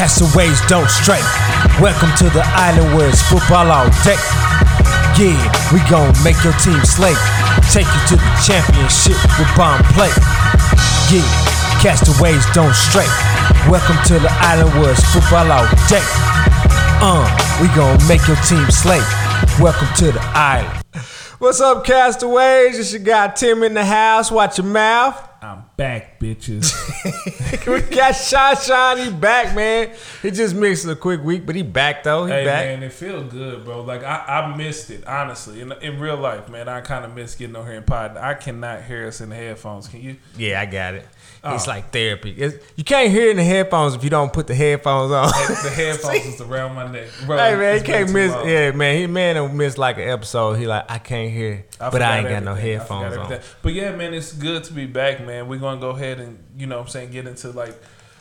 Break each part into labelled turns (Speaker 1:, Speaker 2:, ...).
Speaker 1: Castaways don't stray. Welcome to the island where it's football all day. Yeah, we gon' make your team slay. Take you to the championship with bomb play. Yeah, castaways don't stray. Welcome to the island where it's football all day. Uh, we gon' make your team slay. Welcome to the island. What's up, castaways? It's your guy Tim in the house. Watch your mouth.
Speaker 2: Bitches.
Speaker 1: we got Shine Shine. He back, man. He just missed a quick week, but he back though. He
Speaker 2: hey
Speaker 1: back.
Speaker 2: man, it feels good, bro. Like I, I missed it, honestly. In, in real life, man, I kind of miss getting on here and pod. I cannot hear us in the headphones. Can you?
Speaker 1: Yeah, I got it. It's
Speaker 2: Oh.
Speaker 1: like therapy. It's, you can't hear in the headphones if you don't put the headphones on.
Speaker 2: The headphones is around my neck, bro.
Speaker 1: hey man, he can't miss.
Speaker 2: long.
Speaker 1: Yeah, man, he man don't miss like an episode. He like I can't hear,
Speaker 2: I
Speaker 1: but I ain't got no
Speaker 2: everything.
Speaker 1: Headphones on.
Speaker 2: But yeah, man, it's good to be back, man. We're gonna go ahead and you know what I'm saying get into like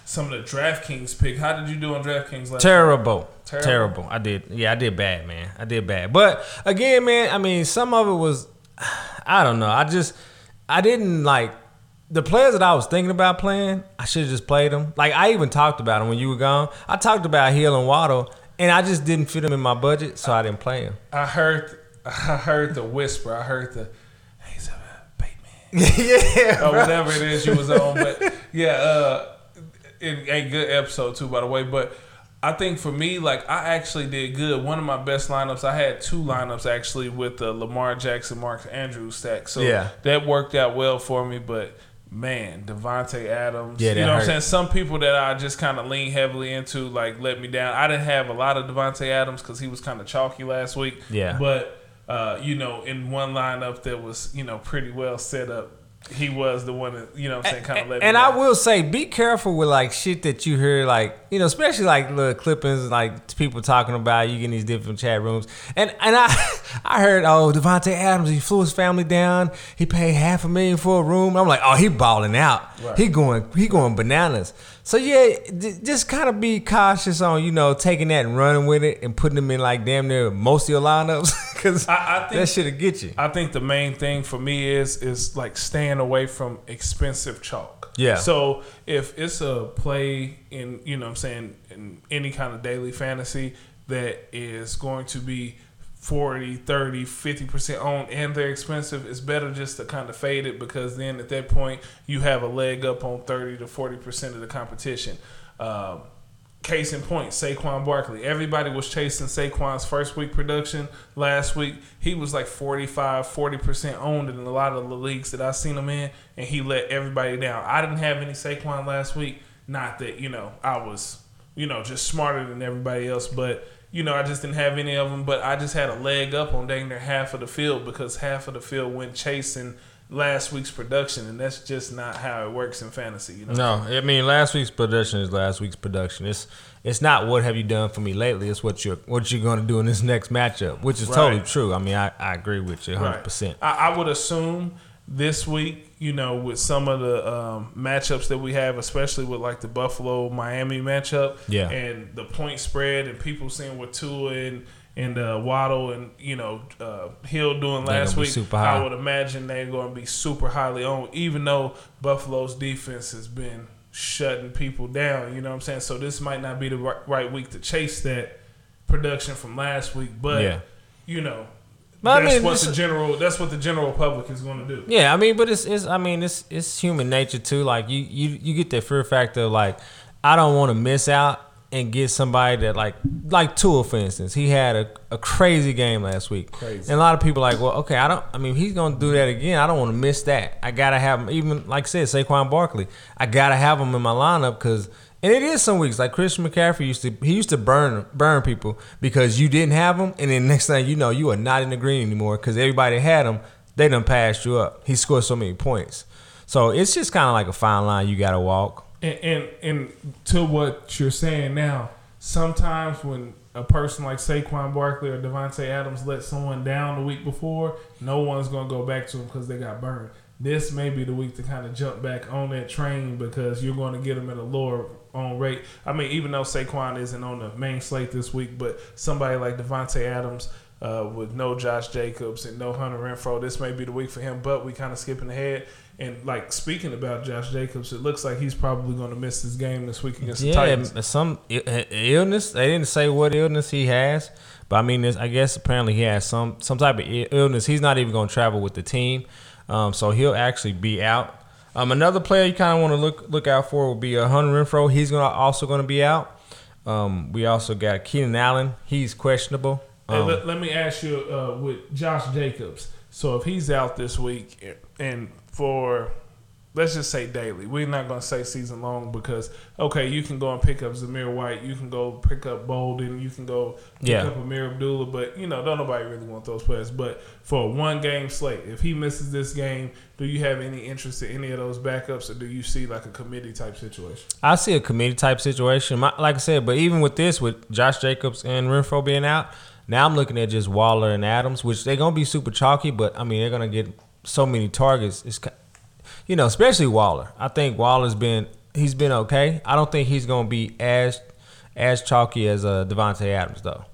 Speaker 2: some of the DraftKings pick. How did you do on DraftKings last?
Speaker 1: Terrible.
Speaker 2: Terrible?
Speaker 1: Terrible. I did. Yeah, I did bad, man. I did bad. But again, man, I mean, some of it was, I don't know. I just, I didn't like the players that I was thinking about playing. I should have just played them. Like I even talked about them when you were gone. I talked about Hill and Waddle, and I just didn't fit them in my budget, so I didn't play them.
Speaker 2: I heard, I heard the whisper. I heard the, hey, it's, uh, Bateman.
Speaker 1: yeah,
Speaker 2: or whatever it is you was on. But yeah, uh, it, a good episode too, by the way. But I think for me, like I actually did good. One of my best lineups, I had two lineups actually with the Lamar Jackson, Mark Andrews stack. So
Speaker 1: Yeah.
Speaker 2: that worked out well for me. But man, Davante Adams,
Speaker 1: Yeah,
Speaker 2: you know what I'm saying. Some people that I just kind of lean heavily into, like let me down. I didn't have a lot of Davante Adams because he was kind of chalky last week.
Speaker 1: Yeah.
Speaker 2: but uh, you know, in one lineup that was you know pretty well set up. He was the one that you know what I'm saying kind of let me
Speaker 1: and. I will say, be careful with like shit that you hear, like you know, especially like little clippings, like people talking about you getting these different chat rooms. And and I I heard, oh, Davante Adams, he flew his family down, he paid half a million for a room. I'm like, oh, he balling out,
Speaker 2: Right.
Speaker 1: he going he going bananas. So yeah, just kind of be cautious on you know taking that and running with it and putting them in like damn near most of your lineups because
Speaker 2: I- I think-
Speaker 1: that shit'll get you.
Speaker 2: I think the main thing for me is is like staying away from expensive chalk.
Speaker 1: Yeah.
Speaker 2: So if it's a play in you know what I'm saying in any kind of daily fantasy that is going to be 40, 30, 50% owned and they're expensive, it's better just to kind of fade it because then at that point you have a leg up on 30 to 40% of the competition. Um, Case in point, Saquon Barkley. Everybody was chasing Saquon's first week production last week. He was like 45, 40% owned in a lot of the leagues that I seen him in, and he let everybody down. I didn't have any Saquon last week. Not that, you know, I was, you know, just smarter than everybody else, but, you know, I just didn't have any of them. But I just had a leg up on dang near half of the field because half of the field went chasing last week's production, and that's just not how it works in fantasy, you know?
Speaker 1: No, I mean last week's production is last week's production. It's it's not what have you done for me lately. It's what you're what you're going to do in this next matchup, which is totally true. I mean, I, I agree with you 100. percent
Speaker 2: I, I would assume this week, you know, with some of the um, matchups that we have, especially with like the Buffalo Miami matchup,
Speaker 1: Yeah.
Speaker 2: and the point spread, and people seeing what Tua and and uh, Waddle and you know uh, Hill doing last week,
Speaker 1: super.
Speaker 2: I would imagine they're going to be super highly owned, even though Buffalo's defense has been shutting people down. You know what I'm saying? So this might not be the right, right week to chase that production from last week, but
Speaker 1: Yeah.
Speaker 2: you know.
Speaker 1: But I
Speaker 2: that's
Speaker 1: mean,
Speaker 2: what the general. That's what the general public is going to do.
Speaker 1: Yeah, I mean, but it's it's I mean it's it's human nature too. Like you you you get that fear factor. Like I don't want to miss out and get somebody that like like Tua for instance. He had a, a crazy game last week.
Speaker 2: Crazy.
Speaker 1: And a lot of people are like, well, okay, I don't. I mean, he's gonna do that again. I don't want to miss that. I gotta have him. Even like I said, Saquon Barkley. I gotta have him in my lineup because. And it is some weeks like Christian McCaffrey used to. He used to burn burn people because you didn't have him, and then next thing you know, you are not in the green anymore because everybody had him. They done passed you up. He scored so many points. So it's just kind of like a fine line you got to walk.
Speaker 2: And, and and to what you're saying now, sometimes when a person like Saquon Barkley or Davante Adams let someone down the week before, no one's gonna go back to them because they got burned. This may be the week to kind of jump back on that train because you're going to get them at a lower on rate. I mean, even though Saquon isn't on the main slate this week, but somebody like Davante Adams, uh, with no Josh Jacobs and no Hunter Renfrow. This may be the week for him, but we kind of skipping ahead. And like speaking about Josh Jacobs, it looks like he's probably going to miss this game this week against the Titans.
Speaker 1: Yeah, some illness. They didn't say what illness he has, but I mean, I guess apparently he has some some type of illness. He's not even going to travel with the team, um, so he'll actually be out. Um, another player you kind of want to look look out for will be uh, Hunter Renfrow. He's gonna also going to be out. Um, we also got Keenan Allen. He's questionable. Um,
Speaker 2: let, let me ask you uh, with Josh Jacobs. So if he's out this week and for let's just say daily, we're not going to say season long because okay, you can go and pick up Zamir White, you can go pick up Bolden, you can go pick
Speaker 1: Yeah.
Speaker 2: up Ameer Abdullah, but you know, don't nobody really want those players. But for a one game slate, if he misses this game, do you have any interest in any of those backups, or do you see like a committee type situation?
Speaker 1: I see a committee type situation. My, like I said, but even with this, with Josh Jacobs and Renfrow being out, now I'm looking at just Waller and Adams, which they're gonna be super chalky, but I mean they're gonna get so many targets. It's you know, especially Waller. I think Waller's been he's been okay. I don't think he's gonna be as as chalky as uh, Davante Adams though.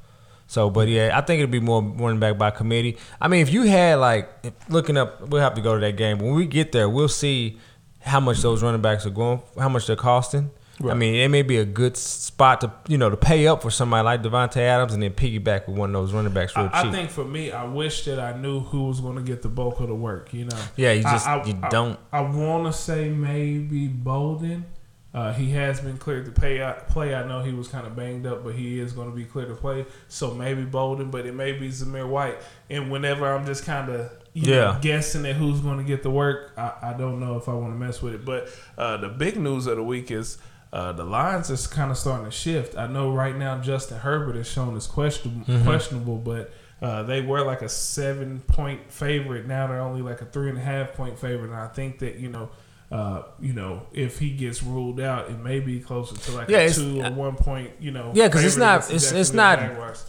Speaker 1: So, but yeah, I think it'd be more running back by committee. I mean, if you had like looking up, we'll have to go to that game. When we get there, we'll see how much those running backs are going, how much they're costing. I mean, it may be a good spot to you know to pay up for somebody like Davante Adams and then piggyback with one of those running backs real
Speaker 2: I,
Speaker 1: cheap.
Speaker 2: I think for me, I wish that I knew who was going to get the bulk of the work. You know.
Speaker 1: yeah, you just
Speaker 2: I, I-
Speaker 1: you don't.
Speaker 2: I, want to say maybe Bolden. Uh, he has been cleared to pay out, play. I know he was kind of banged up, but he is going to be cleared to play. So maybe Bolden, but it may be Zamir White. And whenever I'm just kind of you know,
Speaker 1: Yeah.
Speaker 2: guessing at who's going to get the work, I, I don't know if I want to mess with it. But uh, the big news of the week is uh, the lines is kind of starting to shift. I know right now Justin Herbert is shown as questionable,
Speaker 1: Mm-hmm.
Speaker 2: questionable, but uh, they were like a seven point favorite. Now they're only like a three and a half point favorite, and I think that you know. Uh, you know, if he gets ruled out, it may be closer to like
Speaker 1: Yeah,
Speaker 2: a two or one point. You know,
Speaker 1: Yeah, because it's not it's it's not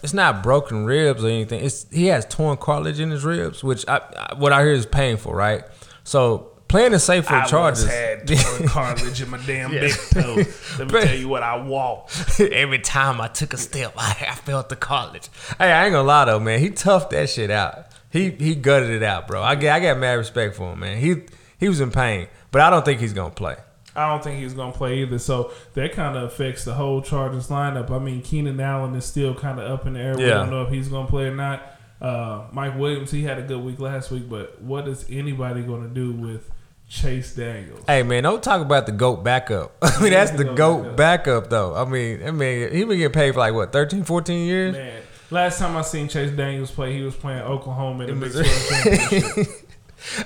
Speaker 1: it's not broken ribs or anything. It's he has torn cartilage in his ribs, which I, I what I hear is painful, right? So playing it safe for the
Speaker 2: I
Speaker 1: Chargers.
Speaker 2: once had torn cartilage in my damn
Speaker 1: Yeah.
Speaker 2: big toe. Let me tell you what I walked.
Speaker 1: Every time I took a step, I, I felt the cartilage. Hey, I ain't gonna lie though, man. He toughed that shit out. He he gutted it out, bro. I get I got mad respect for him, man. He he was in pain, but I don't think he's gonna play.
Speaker 2: I don't think he's going to play either. So that kind of affects the whole Chargers lineup. I mean, Keenan Allen is still kind of up in the air. We don't know if he's going to play or not. Uh, Mike Williams, he had a good week last week, but what is anybody going to do with Chase Daniels?
Speaker 1: Hey man, don't talk about the goat backup. I mean, that's the goat backup though. I mean, I mean, he been getting paid for like what 13, 14 years.
Speaker 2: Man, last time I seen Chase Daniels play, he was playing Oklahoma in the Big 12 championship.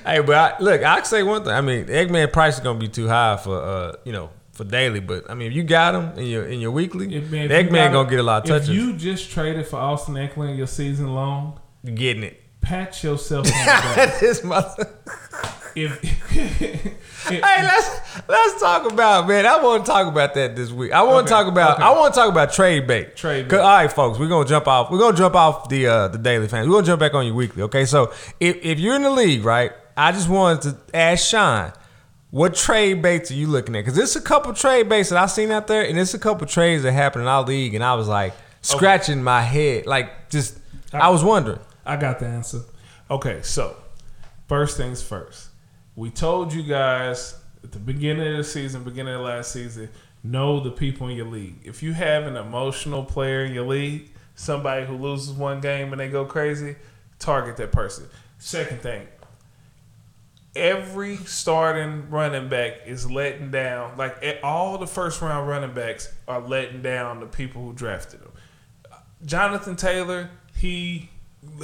Speaker 1: Hey, but I, look, I can say one thing. I mean, Eggman price is gonna be too high for uh, you know, for daily. But I mean, if you got him in your in your weekly,
Speaker 2: If- man, if
Speaker 1: Eggman gonna get a lot of touches.
Speaker 2: If you just traded for Austin Ekeler in your season long,
Speaker 1: You getting it.
Speaker 2: pat yourself on the back.
Speaker 1: this mother.
Speaker 2: if,
Speaker 1: Hey, let's let's talk about man. I want to talk about that this week. I want
Speaker 2: Okay,
Speaker 1: to talk about.
Speaker 2: okay.
Speaker 1: I want to talk about trade bait.
Speaker 2: Trade bait.
Speaker 1: All right, folks, we're gonna jump off. We're gonna jump off the uh, the daily fans. We're gonna jump back on your weekly. Okay, so if if you're in the league, right? I just wanted to ask Sean, what trade baits are you looking at? Because there's a couple trade baits that I've seen out there, and there's a couple trades that happened in our league, and I was like scratching my head, like just I was wondering.
Speaker 2: I got the answer. Okay, so first things first. We told you guys at the beginning of the season, beginning of last season, know the people in your league. If you have an emotional player in your league, somebody who loses one game and they go crazy, target that person. Second thing, every starting running back is letting down. Like all the first round running backs are letting down the people who drafted them. Jonathan Taylor, he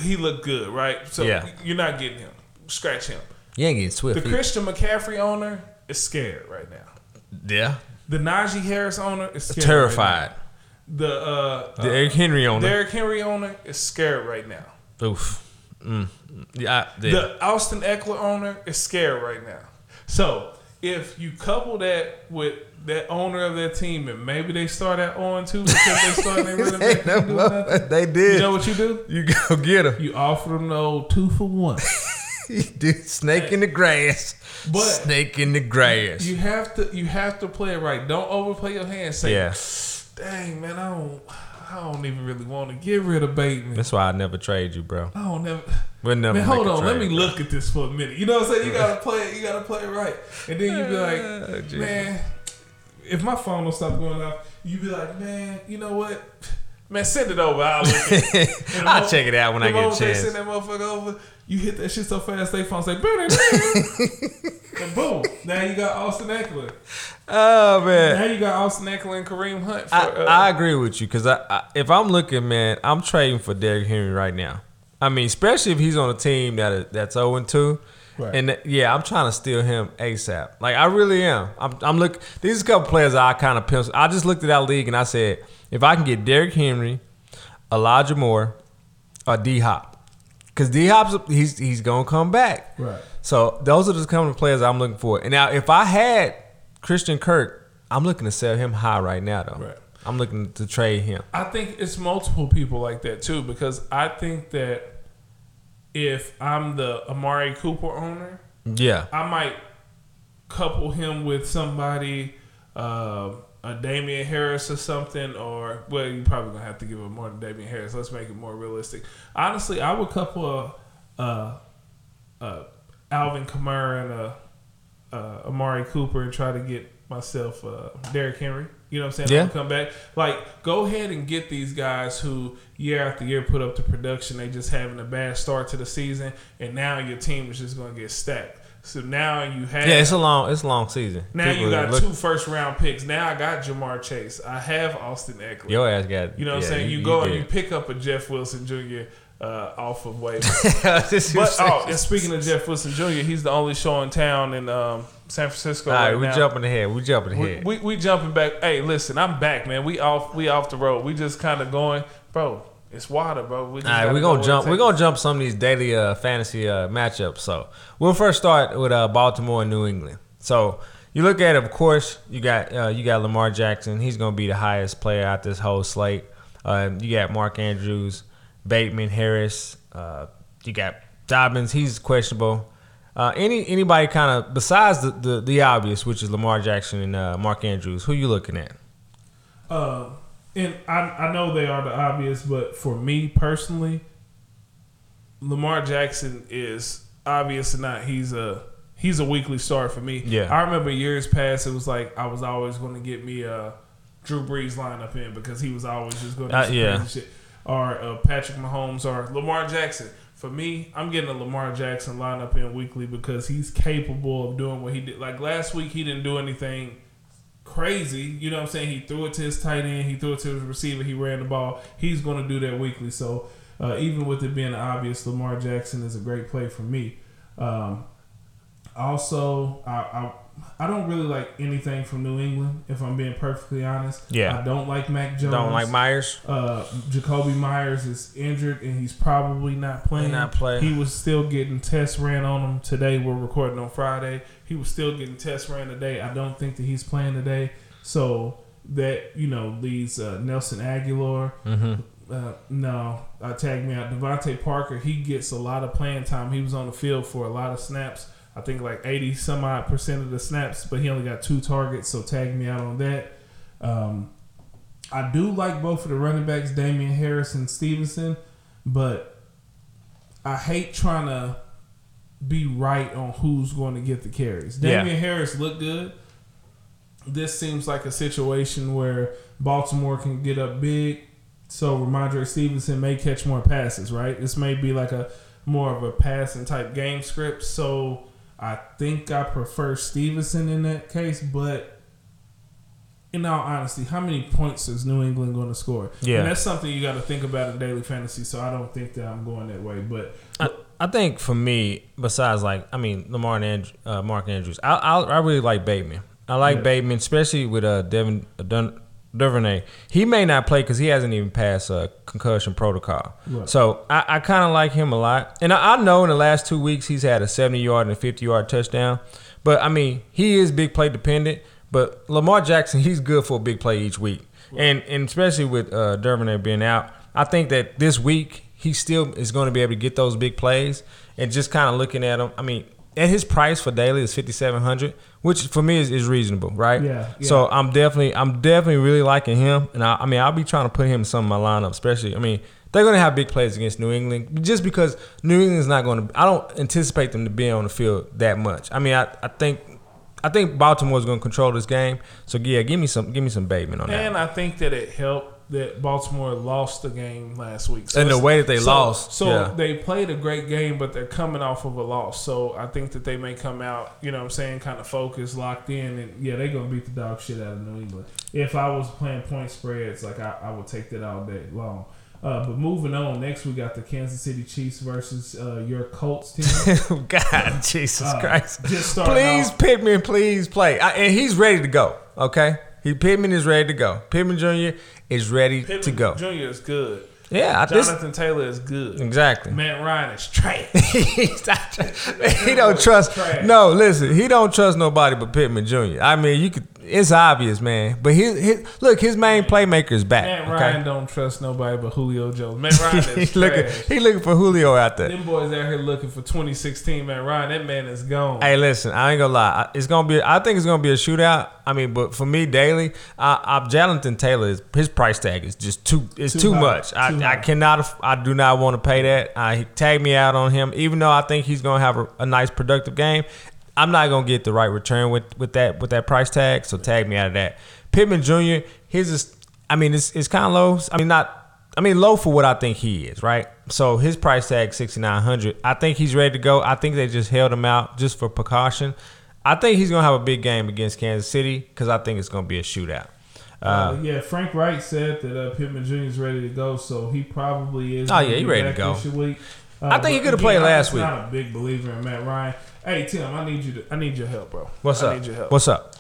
Speaker 2: he looked good, right? So
Speaker 1: Yeah.
Speaker 2: you're not getting him. Scratch him.
Speaker 1: You ain't getting swift.
Speaker 2: The Christian McCaffrey owner is scared right now.
Speaker 1: yeah,
Speaker 2: The Najee Harris owner is scared
Speaker 1: terrified.
Speaker 2: Right. The uh,
Speaker 1: The Eric Henry owner.
Speaker 2: Derrick Henry owner is scared right now.
Speaker 1: Oof. Mm. Yeah, I- yeah.
Speaker 2: The Austin Ekeler owner is scared right now. So if you couple that with that owner of that team, and maybe they start at on too because they started their running back, do nothing,
Speaker 1: they did.
Speaker 2: you know what you do?
Speaker 1: You go get him.
Speaker 2: You offer them the old two for one.
Speaker 1: Dude, snake in the grass.
Speaker 2: But-
Speaker 1: snake in the grass.
Speaker 2: You have to you have to play it right. Don't overplay your hand. Say,
Speaker 1: yeah.
Speaker 2: dang man, I don't I don't even really want to get rid of Bateman.
Speaker 1: That's why I never trade you, bro.
Speaker 2: I don't never.
Speaker 1: We'll never
Speaker 2: Man, hold on. Let me
Speaker 1: bro.
Speaker 2: look at this for a minute. You know what I'm saying? You gotta play it. You gotta play it right, and then you be like,
Speaker 1: Ah,
Speaker 2: man, if my phone don't stop going off, you be like, man, you know what? Man, send it over. I'll it.
Speaker 1: I'll
Speaker 2: mo-
Speaker 1: check it out when I get a
Speaker 2: moment they. Send that motherfucker over. You hit that shit so fast, they phone say, and boom. Now you got Austin Ekeler.
Speaker 1: Oh man.
Speaker 2: Now you got Austin Ekeler and Kareem Hunt. For,
Speaker 1: I,
Speaker 2: uh,
Speaker 1: I agree with you because I, I, if I'm looking, man, I'm trading for Derrick Henry right now. I mean, especially if he's on a team that that's 0 2.
Speaker 2: Right.
Speaker 1: And yeah, I'm trying to steal him ASAP. Like I really am. I'm, I'm look. These are a couple players I kind of pencil. I just looked at that league and I said, if I can get Derrick Henry, Elijah Moore, or D Hop, because D Hop's he's he's gonna come back.
Speaker 2: Right.
Speaker 1: So those are the kind of players I'm looking for. And now, if I had Christian Kirk, I'm looking to sell him high right now, though.
Speaker 2: Right.
Speaker 1: I'm looking to trade him.
Speaker 2: I think it's multiple people like that too because I think that if I'm the Amari Cooper owner,
Speaker 1: Yeah.
Speaker 2: I might couple him with somebody, uh, a Damien Harris or something, or well, you're probably gonna have to give him more than Damien Harris. Let's make it more realistic. Honestly, I would couple a, Alvin Kamara and a, Amari Cooper and try to get myself uh, Derrick Henry. You know what I'm saying?
Speaker 1: Yeah.
Speaker 2: I'm gonna Come back. Like, go ahead and get these guys who year after year put up the production. They just having a bad start to the season, and now your team is just gonna get stacked. So now you have
Speaker 1: Yeah, it's a long, it's a long season.
Speaker 2: now
Speaker 1: People
Speaker 2: you got
Speaker 1: look-
Speaker 2: two first round picks. Now I got Ja'Marr Chase. I have Austin Ekeler.
Speaker 1: Your ass got.
Speaker 2: you know what
Speaker 1: yeah,
Speaker 2: I'm saying? You, go and you pick up a Jeff Wilson Jr. Uh, off of waivers. But oh, and speaking of Jeff Wilson Jr., he's the only show in town in um, San Francisco.
Speaker 1: all right,
Speaker 2: right
Speaker 1: we
Speaker 2: now.
Speaker 1: jumping ahead. We jumping
Speaker 2: We,
Speaker 1: ahead.
Speaker 2: we, we jumping back. Hey, listen, I'm back, man. We off we off the road. We just kind of going, bro. It's water, bro. We just
Speaker 1: All right, we're gonna
Speaker 2: where
Speaker 1: jump. We're gonna jump some of these daily uh, fantasy uh, matchups. So we'll first start with uh, Baltimore and New England. So you look at, it, of course, you got uh, you got Lamar Jackson. He's gonna be the highest player out this whole slate. Uh, you got Mark Andrews, Bateman, Harris. Uh, you got Dobbins. He's questionable. Uh, any anybody kind of besides the, the the obvious, which is Lamar Jackson and uh, Mark Andrews. Who you looking at?
Speaker 2: Uh, and I, I know they are the obvious, but for me personally, Lamar Jackson is obvious or not. He's a he's a weekly star for me.
Speaker 1: Yeah.
Speaker 2: I remember years past, it was like I was always going to get me a Drew Brees lineup in because he was always just going to do
Speaker 1: Uh, yeah.
Speaker 2: crazy shit. Or uh, Patrick Mahomes or Lamar Jackson. For me, I'm getting a Lamar Jackson lineup in weekly because he's capable of doing what he did. Like last week, he didn't do anything crazy. You know what I'm saying? He threw it to his tight end, he threw it to his receiver, he ran the ball. He's going to do that weekly. So uh, even with it being obvious, Lamar Jackson is a great play for me. Um, also, I, I I don't really like anything from New England. If I'm being perfectly honest,
Speaker 1: Yeah.
Speaker 2: I don't like Mac Jones.
Speaker 1: Don't like Meyers.
Speaker 2: Uh, Jakobi Meyers is injured and he's probably not playing.
Speaker 1: Not playing.
Speaker 2: He was still getting tests ran on him today. We're recording on Friday. He was still getting tests ran today. I don't think that he's playing today. So that you know leads uh, Nelson Agholor. Uh, no, I tag me out. DeVante Parker. He gets a lot of playing time. He was on the field for a lot of snaps. I think like eighty some odd percent of the snaps, but he only got two targets. So tag me out on that. Um, I do like both of the running backs, Damien Harris and Stevenson, but I hate trying to be right on who's going to get the carries.
Speaker 1: Yeah.
Speaker 2: Damien Harris looked good. This seems like a situation where Baltimore can get up big, so Rhamondre Stevenson may catch more passes. Right? This may be like a more of a passing type game script. So I think I prefer Stevenson in that case, but in all honesty, how many points is New England going to score?
Speaker 1: Yeah.
Speaker 2: and that's something you got to think about in daily fantasy. So I don't think that I'm going that way. But
Speaker 1: I, I think for me, besides like I mean Lamar and Andrew, uh, Mark Andrews, I, I I really like Bateman. I like
Speaker 2: Yeah.
Speaker 1: Bateman, especially with uh Devin uh, Dun, Duvernay. He may not play because he hasn't even passed uh, concussion protocol.
Speaker 2: Right.
Speaker 1: So I, I kind of like him a lot, and I, I know in the last two weeks he's had a seventy yard and a fifty yard touchdown. But I mean he is big play dependent. But Lamar Jackson, he's good for a big play each week, and and especially with uh, Duvernay being out, I think that this week he still is going to be able to get those big plays. And just kind of looking at him, I mean, at his price for daily is fifty seven hundred, which for me is, is reasonable, right?
Speaker 2: Yeah, yeah.
Speaker 1: So I'm definitely I'm definitely really liking him, and I, I mean I'll be trying to put him in some of my lineup, especially. I mean they're going to have big plays against New England just because New England's not going to. I don't anticipate them to be on the field that much. I mean I, I think. I think Baltimore's going to control this game, so yeah, give me some, give me some Bateman on that.
Speaker 2: And I think that it helped that Baltimore lost the game last week. So
Speaker 1: And the way that they
Speaker 2: so-
Speaker 1: lost,
Speaker 2: So
Speaker 1: yeah.
Speaker 2: they played a great game, but they're coming off of a loss. So I think that they may come out, you know what I'm saying, kind of focused, locked in, and yeah, they're going to beat the dog shit out of New England. If I was playing point spreads, like I, I would take that all day long. Uh, but moving on, next we got the Kansas City Chiefs versus uh, your Colts team.
Speaker 1: God, Jesus
Speaker 2: Uh,
Speaker 1: Christ!
Speaker 2: just starting
Speaker 1: please,
Speaker 2: off-
Speaker 1: Pittman, please play, I, and he's ready to go. Okay, he Pittman is ready to go. Pittman Jr. is ready to go. Pittman.
Speaker 2: Jr. is good.
Speaker 1: Yeah, I,
Speaker 2: Jonathan Taylor is good.
Speaker 1: exactly.
Speaker 2: Matt Ryan is trash.
Speaker 1: He's not tr- he don't trust.
Speaker 2: Trash.
Speaker 1: No, listen, he don't trust nobody but Pittman Jr. I mean, you could. It's obvious, man. But his, his look, his main playmaker is back.
Speaker 2: Matt
Speaker 1: okay?
Speaker 2: Ryan don't trust nobody but Julio Jones. Matt Ryan is
Speaker 1: he looking, he looking for Julio out there.
Speaker 2: Them boys out here looking for 2016 Matt Ryan. That man is gone.
Speaker 1: Hey, listen, I ain't gonna lie. I- It's gonna be. I think it's gonna be a shootout. I mean, but for me, daily, I, I Jonathan Taylor is his price tag is just too. It's
Speaker 2: Too
Speaker 1: too, much. I,
Speaker 2: Too
Speaker 1: I
Speaker 2: high.
Speaker 1: cannot. I do not want to pay that. I tagged me out on him, even though I think he's gonna have a, a nice productive game. I'm not gonna get the right return with with that with that price tag. So tag me out of that. Pittman Jr. His is. I mean, it's it's kind of low. I mean, not. I mean, low for what I think he is, right? So his price tag sixty nine hundred. I think he's ready to go. I think they just held him out just for precaution. I think he's gonna have a big game against Kansas City because I think it's gonna be a shootout.
Speaker 2: Uh,
Speaker 1: Uh,
Speaker 2: yeah, Frank Reich said that uh, Pittman Jr. is ready to go, so he probably is.
Speaker 1: Oh, yeah, he ready to go.
Speaker 2: Uh,
Speaker 1: I think he coulda
Speaker 2: again,
Speaker 1: played last week.
Speaker 2: Not a big believer in Matt Ryan. Hey Tim, I need you to. I need your help, bro.
Speaker 1: what's
Speaker 2: I
Speaker 1: up?
Speaker 2: I need your help.
Speaker 1: What's up?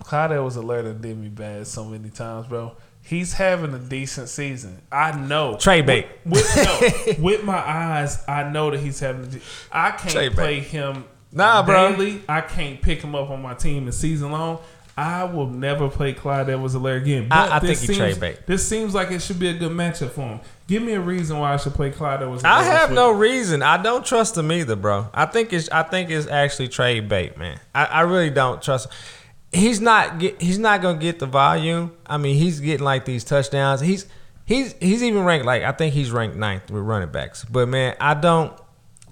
Speaker 2: Clyde was a alert and did me bad so many times, bro. He's having a decent season. I know.
Speaker 1: Trey bait.
Speaker 2: With, with- no, with my eyes, I know that he's having. A de- I can't
Speaker 1: Trey bait.
Speaker 2: play him.
Speaker 1: Nah, bro.
Speaker 2: I can't pick him up on my team in season long. I will never play Clyde Edwards-Helaire again.
Speaker 1: I-
Speaker 2: But
Speaker 1: I
Speaker 2: this
Speaker 1: think
Speaker 2: seems,
Speaker 1: trade bait.
Speaker 2: This seems like it should be a good matchup for him. Give me a reason why I should play Clyde Edwards.
Speaker 1: I have no reason. I don't trust him either, bro. I think it's I think it's actually trade bait, man. I, I really don't trust. Him. He's not get, he's not gonna get the volume. I mean, he's getting like these touchdowns. He's he's he's even ranked like I think he's ranked ninth with running backs. But man, I don't.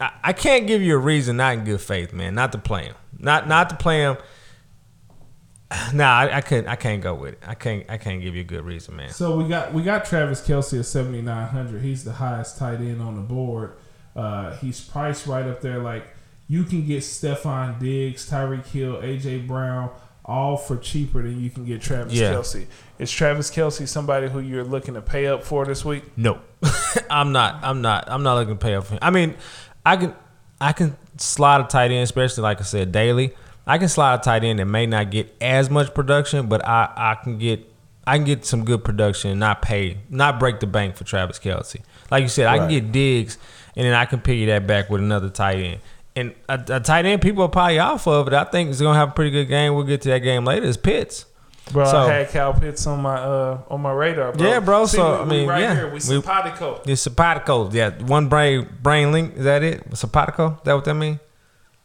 Speaker 1: I, I can't give you a reason not in good faith, man, not to play him. Not not to play him. Nah, I, I couldn't. I can't go with it. I can't. I can't give you a good reason, man.
Speaker 2: So we got we got Travis Kelce at seventy nine hundred. He's the highest tight end on the board. Uh, he's priced right up there. Like you can get Stefon Diggs, Tyreek Hill, AJ Brown, all for cheaper than you can get Travis
Speaker 1: Yeah.
Speaker 2: Kelce. Is Travis Kelce somebody who you're looking to pay up for this week?
Speaker 1: No, I'm not. I'm not. I'm not looking to pay up for him. I mean, I can, I can slide a tight end, especially like I said, daily. I can slide a tight end that may not get as much production, but I, I can get, I can get some good production and not pay, not break the bank for Travis Kelce. Like you said, I can get Diggs, and then I can piggy that back with another tight end. And a, a tight end people are probably off of it. I think is gonna have a pretty good game. We'll get to that game later. It's Pitts.
Speaker 2: Bro,
Speaker 1: So-
Speaker 2: I had Kyle Pitts on my uh on my radar, bro.
Speaker 1: Yeah, bro,
Speaker 2: See,
Speaker 1: so,
Speaker 2: we-
Speaker 1: I mean,
Speaker 2: right
Speaker 1: yeah.
Speaker 2: here, we
Speaker 1: We-
Speaker 2: simpatico.
Speaker 1: It's simpatico. Yeah, one brain brain link. Is that it? Simpatico. Is that what that mean?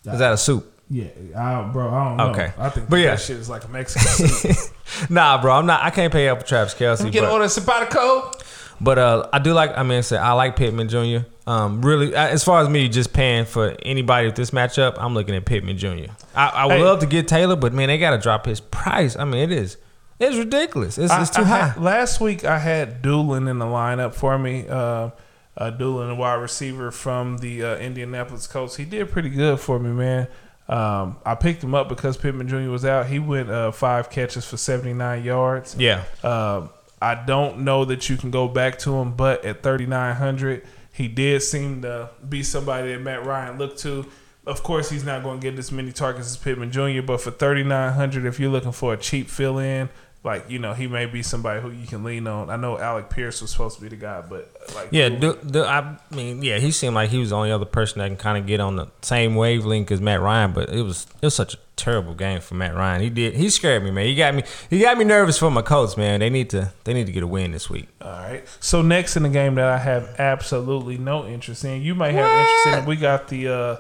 Speaker 1: Is that a soup?
Speaker 2: Yeah, I, bro, I don't know.
Speaker 1: Okay.
Speaker 2: I think
Speaker 1: But
Speaker 2: that
Speaker 1: yeah.
Speaker 2: shit is like a Mexican
Speaker 1: nah, bro. I'm not. I can't pay up for Travis Kelce.
Speaker 2: You get
Speaker 1: But,
Speaker 2: on the simpatico.
Speaker 1: but uh, I do like. I mean, I said I like Pittman Jr. Um, really, uh, as far as me just paying for anybody with this matchup, I'm looking at Pittman Jr. I, I would
Speaker 2: Hey.
Speaker 1: love to get Taylor, but man, they got to drop his price. I mean, it is. It's ridiculous. It's, it's too
Speaker 2: I
Speaker 1: high.
Speaker 2: had- last week I had Dulin in the lineup for me. Uh, uh, Dulin, a wide receiver from the uh, Indianapolis Colts. He did pretty good for me, man. Um, I picked him up because Pittman Jr. was out. He went uh, five catches for 79 yards.
Speaker 1: yeah.
Speaker 2: Um, I don't know that you can go back to him, but at 3,900, he did seem to be somebody that Matt Ryan looked to. Of course, he's not going to get as many targets as Pittman Jr., but for 3,900, if you're looking for a cheap fill in, like, you know, he may be somebody who you can lean on. I know Alec Pierce was supposed to be the guy, but like,
Speaker 1: Yeah, do, do, I mean, yeah, he seemed like he was the only other person that can kind of get on the same wavelength as Matt Ryan, but it was it was such a terrible game for Matt Ryan. He did he scared me, man. He got me he got me nervous for my Colts, man. They need to they need to get a win this week.
Speaker 2: All right. So next in the game that I have absolutely no interest in, you might have
Speaker 1: What?
Speaker 2: interest in. We got the uh,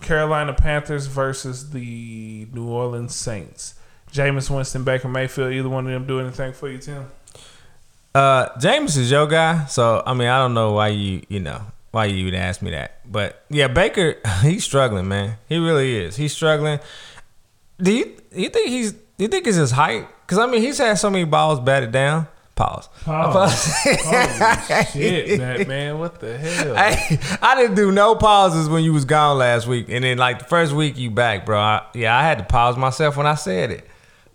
Speaker 2: Carolina Panthers versus the New Orleans Saints. Jameis Winston, Baker Mayfield, either one of them do anything for you, Tim?
Speaker 1: Uh, Jameis is your guy, so I mean, I don't know why you, you know, why you would ask me that. But yeah, Baker, he's struggling, man. He really is. He's struggling. Do you you think he's? Do you think it's his height? Because I mean, he's had so many balls batted down. Pause.
Speaker 2: Pause. Holy shit, that man! What the hell?
Speaker 1: I, I didn't do no pauses when you was gone last week, and then like the first week you back, bro. I, yeah, I had to pause myself when I said it.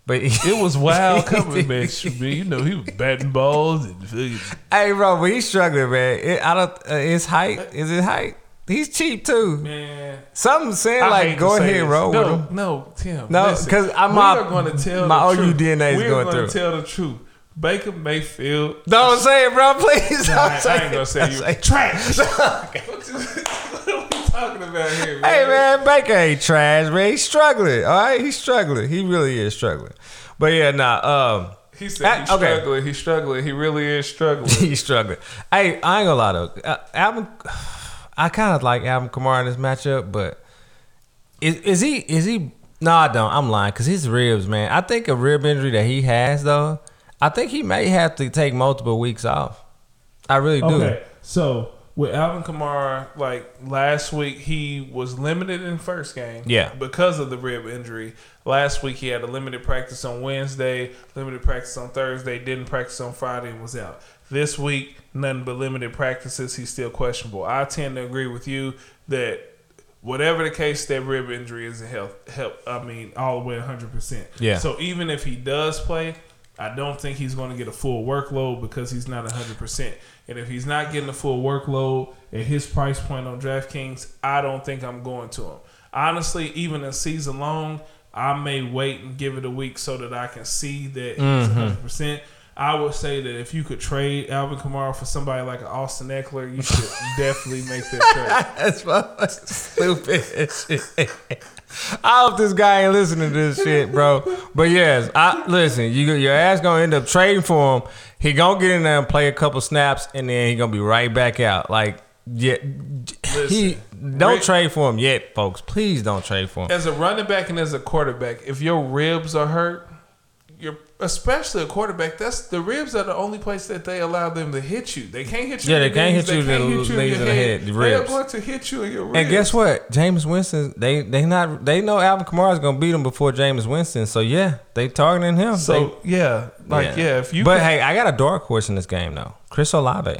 Speaker 1: But
Speaker 2: it was wild coming, man. You know, he was batting balls and
Speaker 1: Hey, bro, but he's struggling, man. It, I don't. Uh, his height is it height? He's cheap too.
Speaker 2: Man,
Speaker 1: something saying
Speaker 2: I
Speaker 1: like go ahead, roll
Speaker 2: no,
Speaker 1: with him.
Speaker 2: No, Tim.
Speaker 1: No, because I'm
Speaker 2: we
Speaker 1: my,
Speaker 2: are going to tell
Speaker 1: my
Speaker 2: the
Speaker 1: OU
Speaker 2: truth.
Speaker 1: DNA is
Speaker 2: we
Speaker 1: going through.
Speaker 2: to tell the truth. Baker Mayfield.
Speaker 1: Don't say it, bro. Please.
Speaker 2: Nah,
Speaker 1: don't
Speaker 2: I,
Speaker 1: say
Speaker 2: I ain't gonna say
Speaker 1: it.
Speaker 2: you
Speaker 1: Say-
Speaker 2: trash. what, you, what are we talking about here, man?
Speaker 1: Hey man, Baker ain't trash, man. He's struggling. All right, he's struggling. He really is struggling. But yeah, nah. Um,
Speaker 2: He said he's
Speaker 1: okay.
Speaker 2: struggling. He's struggling. He really is struggling.
Speaker 1: he's struggling. Hey, I ain't gonna lie though. Uh, Alvin, I kind of like Alvin Kamara in this matchup, but is is he is he? No, I don't. I'm lying because his ribs, man. I think a rib injury that he has though. I think he may have to take multiple weeks off. I really do.
Speaker 2: Okay, so with Alvin Kamara, like last week, he was limited in first game.
Speaker 1: Yeah.
Speaker 2: Because of the rib injury. Last week, he had a limited practice on Wednesday, limited practice on Thursday, didn't practice on Friday, and was out. This week, nothing but limited practices. He's still questionable. I tend to agree with you that whatever the case, that rib injury isn't health. Help. I mean, all the way 100. percent
Speaker 1: Yeah.
Speaker 2: So even if he does play, I don't think he's going to get a full workload because he's not 100%. And if he's not getting a full workload at his price point on DraftKings, I don't think I'm going to him. Honestly, even in season long, I may wait and give it a week so that I can see that he's mm-hmm. 100%. I would say that if you could trade Alvin Kamara for somebody like Austin Ekeler, you should definitely make that trade.
Speaker 1: That's fucking stupid shit. I hope this guy ain't listening to this shit, bro. But yes, I listen. You your ass gonna end up trading for him. He gonna get in there and play a couple snaps, and then he gonna be right back out. Like, yeah, he don't
Speaker 2: Rick-
Speaker 1: trade for him yet, folks. Please don't trade for him.
Speaker 2: as a running back and as a quarterback, if your ribs are hurt, you're especially a quarterback. That's the ribs are the only place that they allow them to hit you. They can't hit you.
Speaker 1: Yeah, they can't hit you in the
Speaker 2: in
Speaker 1: knees
Speaker 2: your
Speaker 1: and the head, the
Speaker 2: They are going to hit you in your ribs.
Speaker 1: And guess what? Jameis Winston, they they not they know Alvin Kamara's gonna beat him before Jameis Winston. So yeah, they targeting him. They-
Speaker 2: So yeah, like yeah, if you
Speaker 1: but
Speaker 2: could-
Speaker 1: hey, I got a dark horse in this game though. Chris Olave.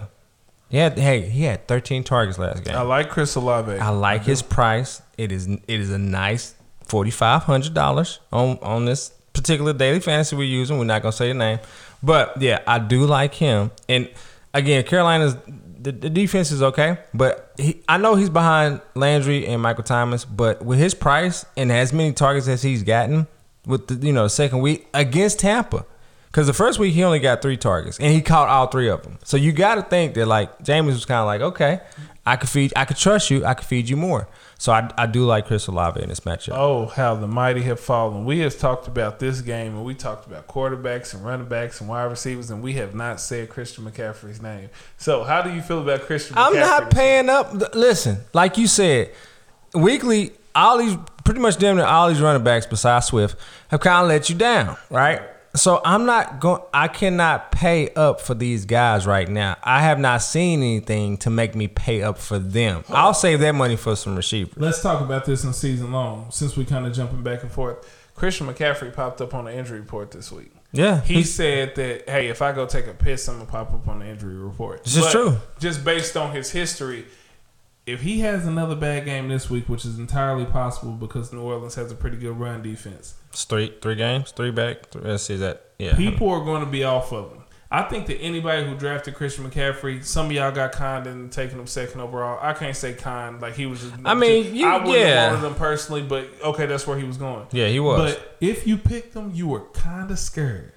Speaker 1: He hey, he had 13 targets last game.
Speaker 2: I like Chris Olave.
Speaker 1: I like his price. It is it is a nice forty five hundred dollars on on this particular daily fantasy we're using. We're not gonna say the name, but yeah, I do like him. And again, Carolina's the, the defense is okay, but he, I know he's behind Landry and Michael Thomas. But with his price and as many targets as he's gotten with the you know second week against Tampa. Because the first week he only got three targets and he caught all three of them. So you got to think that like Jameis was kind of like, okay, I could feed, I could trust you, I could feed you more. So I, I do like Chris Olave in this matchup.
Speaker 2: Oh, how the mighty have fallen. We have talked about this game and we talked about quarterbacks and running backs and wide receivers, and we have not said Christian McCaffrey's name. So, how do you feel about Christian McCaffrey?
Speaker 1: I'm not paying up. Listen, like you said, weekly, all these pretty much damn near all these running backs besides Swift have kind of let you down, right? So I'm not going. I cannot pay up for these guys right now. I have not seen anything to make me pay up for them. I'll save that money for some receivers.
Speaker 2: Let's talk about this in season long since we kind of jumping back and forth. Christian McCaffrey popped up on the injury report this week.
Speaker 1: Yeah,
Speaker 2: He said that, hey, if I go take a piss, I'm going to pop up on the injury report.
Speaker 1: This is
Speaker 2: But
Speaker 1: true.
Speaker 2: Just based on his history, if he has another bad game this week, which is entirely possible because New Orleans has a pretty good run defense,
Speaker 1: three three games, three back. Three, let's see that. Yeah,
Speaker 2: people are going to be off of him. I think that anybody who drafted Christian McCaffrey, some of y'all got kind in taking him second overall. I can't say kind like he was. Just,
Speaker 1: I mean, you-
Speaker 2: I wouldn't
Speaker 1: yeah.
Speaker 2: have wanted him personally, but okay, that's where he was going.
Speaker 1: Yeah, he was.
Speaker 2: But if you picked him, you were kind of scared.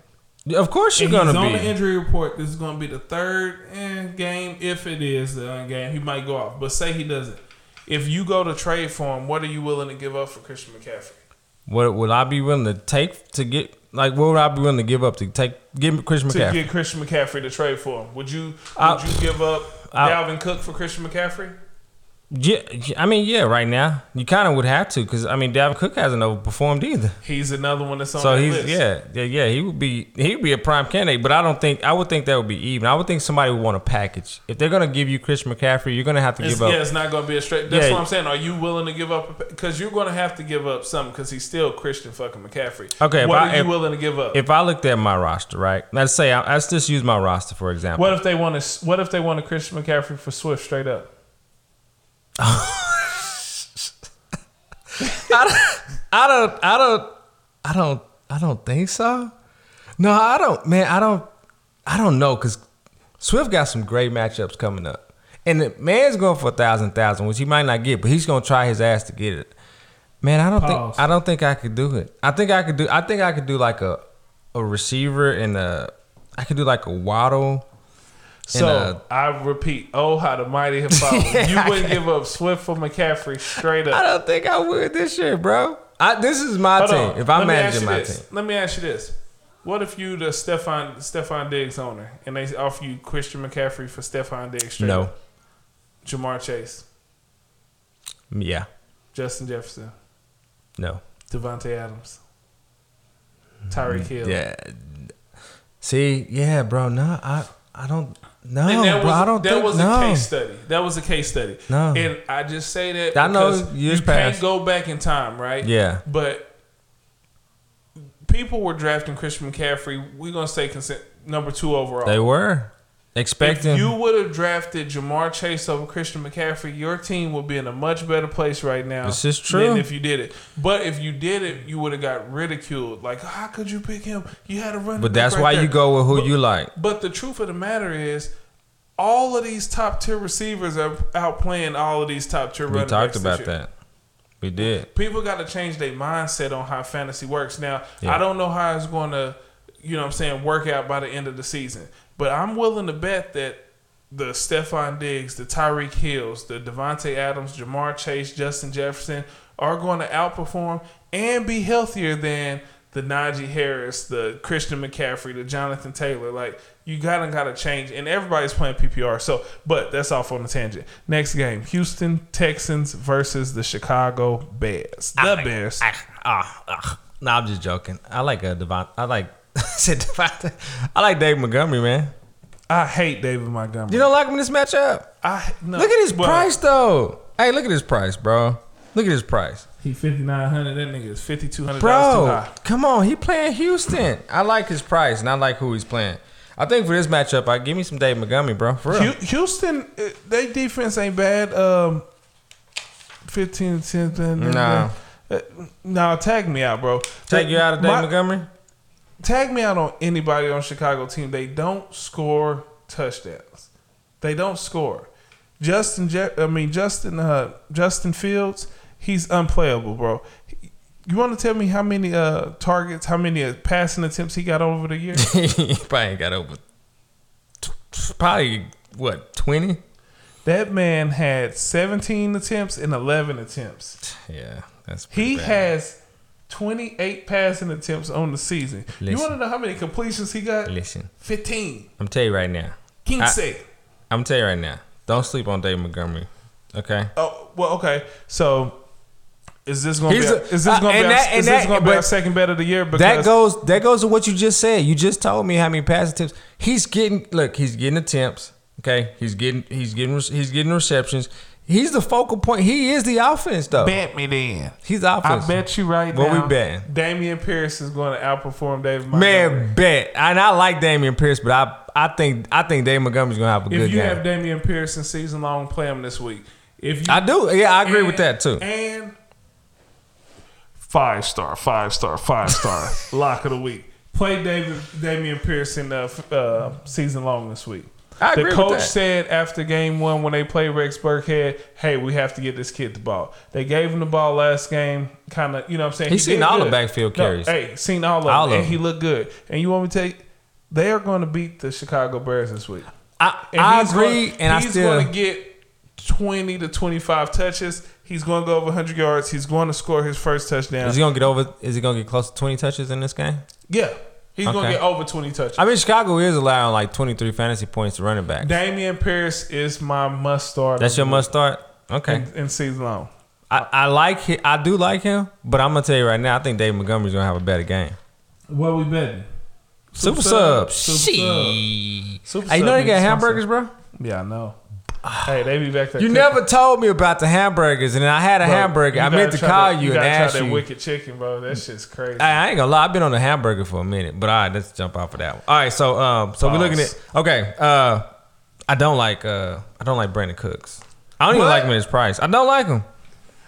Speaker 1: of course you're
Speaker 2: And he's
Speaker 1: gonna be
Speaker 2: on the injury report. This is going to be the third eh, game. If it is the uh, game, he might go off. But say he doesn't. If you go to trade for him, what are you willing to give up for Christian McCaffrey?
Speaker 1: What would I be willing to take to get? Like, what would I be willing to give up to take? Give Christian
Speaker 2: To
Speaker 1: McCaffrey.
Speaker 2: get Christian McCaffrey to trade for him, would you? Would
Speaker 1: I-
Speaker 2: you give up
Speaker 1: I-
Speaker 2: Dalvin Cook for Christian McCaffrey?
Speaker 1: Yeah, I mean, yeah. Right now, you kind of would have to because I mean, Dalvin Cook hasn't overperformed either.
Speaker 2: He's another one that's on.
Speaker 1: So
Speaker 2: that
Speaker 1: he's
Speaker 2: list.
Speaker 1: yeah, yeah, yeah. He would be he would be a prime candidate, but I don't think I would think that would be even. I would think somebody would want a package. If they're gonna give you Christian McCaffrey, you're gonna have to
Speaker 2: It's,
Speaker 1: give up.
Speaker 2: yeah, it's not going to be a straight. That's
Speaker 1: Yeah.
Speaker 2: what I'm saying. Are you willing to give up? Because you're going to have to give up something because he's still Christian fucking McCaffrey.
Speaker 1: Okay,
Speaker 2: what
Speaker 1: I-
Speaker 2: are you
Speaker 1: if-
Speaker 2: willing to give up?
Speaker 1: If I looked at my roster, right? Let's say I, let's just use my roster for example.
Speaker 2: what if they want to? What if they want a Christian McCaffrey for Swift straight up?
Speaker 1: I don't, I don't, I don't, I don't I don't think so. No, I don't, man. I don't, I don't know because Swift got some great matchups coming up, and the man's going for a thousand thousand, which he might not get, but he's gonna try his ass to get it. Man, I don't
Speaker 2: Pause.
Speaker 1: think, I don't think I could do it. I think I could do, I think I could do like a, a receiver and a, I could do like a Waddle.
Speaker 2: So
Speaker 1: uh,
Speaker 2: I repeat, oh how the mighty have fallen. you wouldn't give up Swift for McCaffrey straight up.
Speaker 1: I don't think I would this year, bro. I, this is my
Speaker 2: Hold
Speaker 1: team.
Speaker 2: on.
Speaker 1: If I'm
Speaker 2: Let
Speaker 1: managing my
Speaker 2: this.
Speaker 1: team,
Speaker 2: Let me ask you this: What if you the Stefon Stefon Diggs owner and they offer you Christian McCaffrey for Stefon Diggs straight up?
Speaker 1: no,
Speaker 2: up? Ja'Marr Chase,
Speaker 1: yeah,
Speaker 2: Justin Jefferson,
Speaker 1: no.
Speaker 2: Davante Adams, Tyreek Hill.
Speaker 1: Yeah. See, yeah, bro. No, I, I don't. No,
Speaker 2: And that
Speaker 1: bro. I don't
Speaker 2: that
Speaker 1: think.
Speaker 2: was
Speaker 1: no.
Speaker 2: a case study. That was a case study.
Speaker 1: No.
Speaker 2: And I just say that
Speaker 1: I know
Speaker 2: you
Speaker 1: past.
Speaker 2: can't go back in time, right?
Speaker 1: Yeah.
Speaker 2: But people were drafting Christian McCaffrey. We're gonna say consent, number two overall.
Speaker 1: They were expecting.
Speaker 2: If you would have drafted Ja'Marr Chase over Christian McCaffrey, your team would be in a much better place right now.
Speaker 1: This is true.
Speaker 2: Than if you did it. But if you did it, you would have got ridiculed. Like, how could you pick him? You had to run.
Speaker 1: but that's why you go with who you like.
Speaker 2: But the truth of the matter is, all of these top tier receivers are outplaying all of these top tier
Speaker 1: We
Speaker 2: running
Speaker 1: talked about that. We did.
Speaker 2: People got to change their mindset on how fantasy works. Now,
Speaker 1: Yeah.
Speaker 2: I don't know how it's going to, you know what I'm saying, work out by the end of the season. But I'm willing to bet that the Stefon Diggs, the Tyreek Hills, the Davante Adams, Ja'Marr Chase, Justin Jefferson are going to outperform and be healthier than the Najee Harris, the Christian McCaffrey, the Jonathan Taylor. Like you gotta gotta change, and everybody's playing PPR. So, but that's off on the tangent. Next game: Houston Texans versus the Chicago Bears. The Bears.
Speaker 1: Ah, ah, ah. No, I'm just joking. I like a Devon. I like. said. I like Dave Montgomery, man.
Speaker 2: I hate David Montgomery.
Speaker 1: You don't like him in this matchup?
Speaker 2: I no,
Speaker 1: Look at his
Speaker 2: but
Speaker 1: price, though. Hey, look at his price, bro. Look at his price.
Speaker 2: He fifty nine hundred. That nigga is fifty two hundred
Speaker 1: Bro, come on. He playing Houston. I like his price, and I like who he's playing. I think for this matchup, I give me some Dave Montgomery, bro. For real.
Speaker 2: Houston, uh, they defense ain't bad. Um, fifteen ten.
Speaker 1: Nah.
Speaker 2: Uh, Now tag me out, bro.
Speaker 1: Take you out of Dave
Speaker 2: My-
Speaker 1: Montgomery?
Speaker 2: Tag me out on anybody on Chicago team. They don't score touchdowns. They don't score. Justin, Je- I mean Justin, uh, Justin Fields. He's unplayable, bro. You want to tell me how many uh, targets, how many uh, passing attempts he got over the year?
Speaker 1: he probably got over. t- Probably what twenty?
Speaker 2: that man had 17 attempts and 11 attempts.
Speaker 1: Yeah, that's
Speaker 2: He
Speaker 1: bad.
Speaker 2: has 28 passing attempts on the season. You want to know how many completions he got?
Speaker 1: Listen,
Speaker 2: 15.
Speaker 1: I'm tell you right now.
Speaker 2: Quince.
Speaker 1: I'm tell you right now. Don't sleep on Dave Montgomery. Okay.
Speaker 2: oh, well, okay. So is this going to be
Speaker 1: a-
Speaker 2: is this
Speaker 1: uh,
Speaker 2: going to
Speaker 1: and
Speaker 2: be, our-
Speaker 1: that-
Speaker 2: is this
Speaker 1: that-
Speaker 2: gonna be our second bet of the year? Because
Speaker 1: That goes. That goes to what you just said. You just told me how many pass attempts he's getting. Look, he's getting attempts. Okay, he's getting. He's getting. He's getting receptions. He's the focal point. He is the offense, though.
Speaker 2: bet me then.
Speaker 1: He's the offense.
Speaker 2: I
Speaker 1: offense.
Speaker 2: bet you right now.
Speaker 1: What we
Speaker 2: now.
Speaker 1: betting?
Speaker 2: Dameon Pierce is going to outperform David Montgomery.
Speaker 1: Man, bet. And I like Dameon Pierce, but I I think I think Dave Montgomery's gonna have a
Speaker 2: if
Speaker 1: good game.
Speaker 2: If you have Dameon Pierce in season long, play him this week. If you
Speaker 1: I do. Yeah, I agree
Speaker 2: And-
Speaker 1: with that too.
Speaker 2: And five star, five star, five star lock of the week. Play David Dameon Pierce in the uh, season long this week.
Speaker 1: I
Speaker 2: the
Speaker 1: agree with
Speaker 2: coach said after game one when they played Rex Burkhead, "Hey, we have to get this kid the ball." They gave him the ball last game, kind of, you know what I'm saying.
Speaker 1: He's
Speaker 2: He
Speaker 1: seen all the
Speaker 2: good.
Speaker 1: backfield
Speaker 2: No,
Speaker 1: carries.
Speaker 2: hey, seen all of
Speaker 1: All
Speaker 2: them,
Speaker 1: of
Speaker 2: and he looked good. And you want me to tell you, they are going to beat the Chicago Bears this week.
Speaker 1: I,
Speaker 2: And
Speaker 1: I agree,
Speaker 2: gonna-
Speaker 1: and I
Speaker 2: he's
Speaker 1: still
Speaker 2: going to get twenty to twenty-five touches. He's going to go over 100 yards. He's going to score his first touchdown.
Speaker 1: is he gonna get over? Is he gonna get close to twenty touches in this game?
Speaker 2: yeah, he's going to get over 20 touches.
Speaker 1: I mean, Chicago is allowing like twenty three fantasy points to running back.
Speaker 2: Dameon Pierce is my must start.
Speaker 1: That's your must start. Okay.
Speaker 2: in, in season long.
Speaker 1: I, I like him. I do like him, but I'm gonna tell you right now, I think Dave Montgomery's gonna have a better game.
Speaker 2: What we betting?
Speaker 1: Super,
Speaker 2: sub.
Speaker 1: sub.
Speaker 2: Super
Speaker 1: Shit.
Speaker 2: Super
Speaker 1: Hey, you know
Speaker 2: sub
Speaker 1: they got hamburgers, bro.
Speaker 2: Yeah, I know. hey, they be back there.
Speaker 1: You
Speaker 2: cooking.
Speaker 1: never told me about the hamburgers, and I had a
Speaker 2: Bro,
Speaker 1: hamburger. I meant to call
Speaker 2: that-
Speaker 1: you and
Speaker 2: gotta
Speaker 1: ask
Speaker 2: try that
Speaker 1: you.
Speaker 2: wicked chicken, bro. That shit's crazy.
Speaker 1: I, I ain't gonna lie. I've been on the hamburger for a minute, but all right, let's jump off of that one. All right, so um, so we're looking at okay. Uh, I don't like uh, I don't like Brandin Cooks. I don't even like him at his price. I don't like him.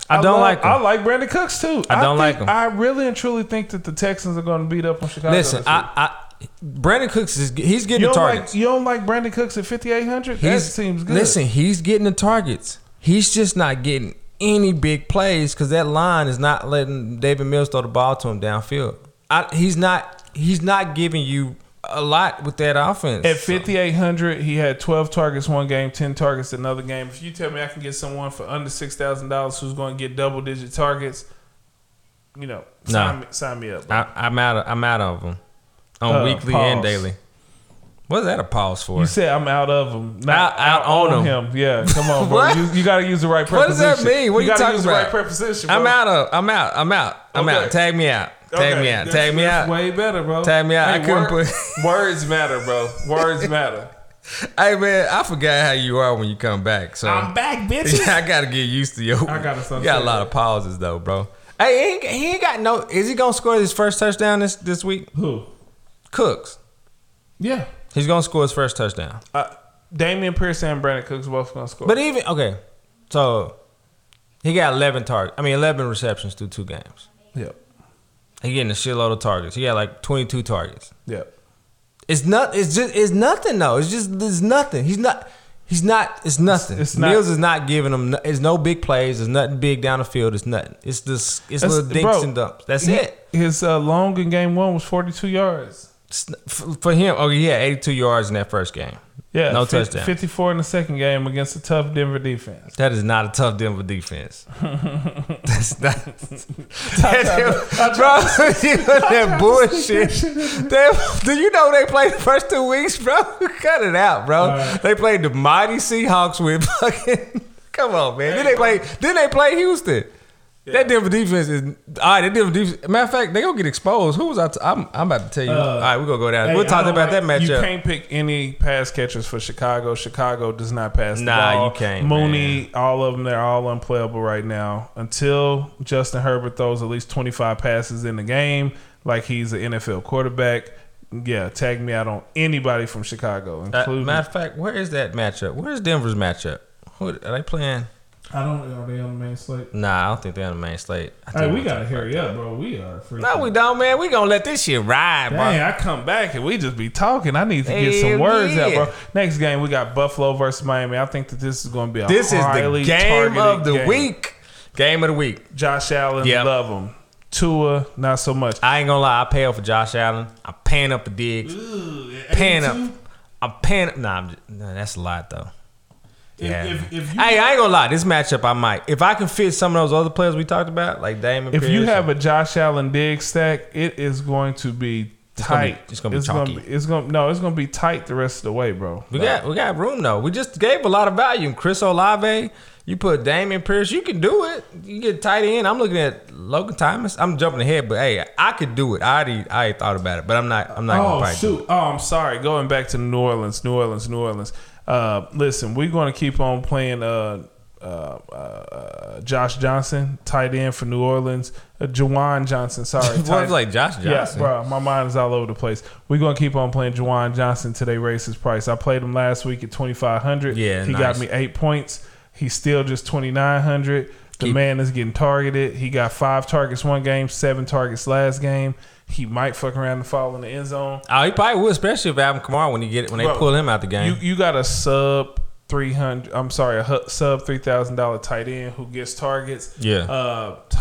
Speaker 1: I, don't
Speaker 2: love-
Speaker 1: like him.
Speaker 2: I like Brandin Cooks too.
Speaker 1: I don't like
Speaker 2: think-
Speaker 1: him.
Speaker 2: I really and truly think that the Texans are going to beat up on Chicago.
Speaker 1: Listen. I, I Brandin Cooks is he's getting
Speaker 2: you
Speaker 1: the
Speaker 2: don't
Speaker 1: targets.
Speaker 2: like you don't like Brandin Cooks at fifty eight hundred. That seems good.
Speaker 1: Listen, he's getting the targets. He's just not getting any big plays because that line is not letting Davis Mills throw the ball to him downfield. I, he's not. He's not giving you a lot with that offense.
Speaker 2: At
Speaker 1: So-
Speaker 2: 5,800, he had 12 targets one game, 10 targets another game. If you tell me I can get someone for under $6,000 who's going to get double digit targets, you know, sign,
Speaker 1: No.
Speaker 2: me, sign me up. bro.
Speaker 1: I, I'm out. Of, I'm out of them on
Speaker 2: Uh,
Speaker 1: weekly and daily. What's that a pause for?
Speaker 2: you said I'm out of him. Not
Speaker 1: Out- out on
Speaker 2: him. Yeah, come on, bro. You, you got to use the right
Speaker 1: What does
Speaker 2: preposition.
Speaker 1: that mean? What are you
Speaker 2: gotta
Speaker 1: talking
Speaker 2: use the
Speaker 1: about?
Speaker 2: right preposition,
Speaker 1: I'm out of. I'm out. I'm out. I'm
Speaker 2: Okay.
Speaker 1: out. Tag me out. Tag
Speaker 2: Okay,
Speaker 1: me out.
Speaker 2: that's-
Speaker 1: Tag me out.
Speaker 2: Way better, bro.
Speaker 1: Tag me out. I couldn't
Speaker 2: word-
Speaker 1: put-
Speaker 2: words matter, bro. Words matter.
Speaker 1: Hey man, I forgot how you are when you come back. So I'm
Speaker 2: back, bitch.
Speaker 1: I gotta get used to you.
Speaker 2: I gotta start
Speaker 1: You got a lot of pauses though, bro. Hey, he ain't, he ain't got no. Is he gonna score his first touchdown this this week?
Speaker 2: Who?
Speaker 1: Cooks.
Speaker 2: Yeah.
Speaker 1: He's gonna score his first touchdown.
Speaker 2: Uh, Dameon Pierce and Brandin Cooks both going to score.
Speaker 1: But even okay, so he got 11 targets. I mean, 11 receptions through two games.
Speaker 2: Yep.
Speaker 1: He getting a shitload of targets. He got like 22 targets.
Speaker 2: Yep.
Speaker 1: It's not. It's just. It's nothing though. It's just. There's nothing. He's not. He's not. It's nothing.
Speaker 2: It's- it's not-
Speaker 1: Mills is not giving him. It's no big plays. There's nothing big down the field. It's nothing. It's just. It's little dinks
Speaker 2: bro,
Speaker 1: and dumps. That's
Speaker 2: He-
Speaker 1: it.
Speaker 2: His uh, long in game one was 42 yards.
Speaker 1: It's n- f- For him, oh yeah, 82 yards in that first game.
Speaker 2: Yeah.
Speaker 1: No touchdown.
Speaker 2: 54 in the second game against a tough Denver defense.
Speaker 1: That is not a tough Denver defense. That's not. That, bro, you that bullshit. They, do you know they played the first two weeks, bro? Cut it out, bro.
Speaker 2: Alright.
Speaker 1: They played the mighty Seahawks with fucking. Come on, man. Then they play. Then they play Houston. That Denver defense is all right. That Denver defense. Matter of fact, they gonna get exposed. Who was I? T- I'm, I'm about to tell you. all right, we're gonna go down.
Speaker 2: Hey,
Speaker 1: we'll
Speaker 2: I
Speaker 1: talk
Speaker 2: don't
Speaker 1: about that
Speaker 2: like- You can't pick any pass catchers for Chicago. Chicago does not pass the
Speaker 1: Nah,
Speaker 2: ball.
Speaker 1: you can't,
Speaker 2: Mooney, all of them, they're all unplayable right now. Until Justin Herbert throws at least 25 passes in the game, like he's an NFL quarterback. Yeah, tag me out on anybody from Chicago,
Speaker 1: Uh,
Speaker 2: including.
Speaker 1: matter of fact, where is that matchup? Where's Denver's matchup? Who are they playing?
Speaker 2: I don't. Are they on the main slate?
Speaker 1: Nah, I don't think they're on the main slate. I
Speaker 2: Hey,
Speaker 1: think
Speaker 2: we gotta hurry up, bro. We are.
Speaker 1: No, we don't, man. We gonna let this shit ride, bro.
Speaker 2: Dang, I come back and we just be talking. I need to get some
Speaker 1: Hell
Speaker 2: words out,
Speaker 1: yeah.
Speaker 2: bro. Next game we got Buffalo versus Miami. I think that this is going to be a
Speaker 1: This is the
Speaker 2: highly
Speaker 1: game
Speaker 2: targeted
Speaker 1: of the
Speaker 2: game.
Speaker 1: week. Game of the week.
Speaker 2: Josh Allen,
Speaker 1: Yep.
Speaker 2: love him. Tua, not so much.
Speaker 1: I ain't gonna lie. I pay up for Josh Allen. I'm paying up for Diggs. Paying up. I'm paying up. Nah, I'm just, nah, that's a lot though. Yeah.
Speaker 2: If, if, if you,
Speaker 1: hey, I ain't gonna lie. This matchup, I might. If I can fit some of those other players we talked about, like Damon.
Speaker 2: if you
Speaker 1: Pierce
Speaker 2: have a Josh Allen dig stack, it is going to be
Speaker 1: It's gonna be-
Speaker 2: tight.
Speaker 1: it's gonna be
Speaker 2: it's
Speaker 1: chalky.
Speaker 2: gonna be, it's gonna no, it's gonna be tight the rest of the way, bro.
Speaker 1: We got we got room though. We just gave a lot of value. Chris Olave, you put Dameon Pierce, you can do it. You get tight end. I'm looking at Logan Thomas. I'm jumping ahead, but hey, I could do it. I already I already thought about it, but I'm not I'm not gonna
Speaker 2: Oh
Speaker 1: do it.
Speaker 2: shoot! Oh, I'm sorry. Going back to New Orleans, New Orleans, New Orleans. Uh, listen, we're going to keep on playing. Uh, uh, uh, Josh Johnson, tight end for New Orleans. Uh, Juwan Johnson, sorry,
Speaker 1: was like Josh
Speaker 2: Yeah,
Speaker 1: Johnson.
Speaker 2: bro, my mind is all over the place. We're gonna keep on playing Juwan Johnson today. Raise his price. I played him last week at twenty five hundred.
Speaker 1: Yeah,
Speaker 2: he
Speaker 1: nice.
Speaker 2: got me eight points. He's still just twenty nine hundred. The
Speaker 1: Keep-
Speaker 2: man is getting targeted. He got five targets one game, seven targets last game. He might fuck around and fall in the end zone.
Speaker 1: Oh, he probably would, especially if Alvin Kamara when he get when they
Speaker 2: Bro,
Speaker 1: pull him out the game.
Speaker 2: you you got a sub three hundred. I'm sorry, a sub three thousand dollar tight end who gets targets.
Speaker 1: Yeah.
Speaker 2: Uh, T-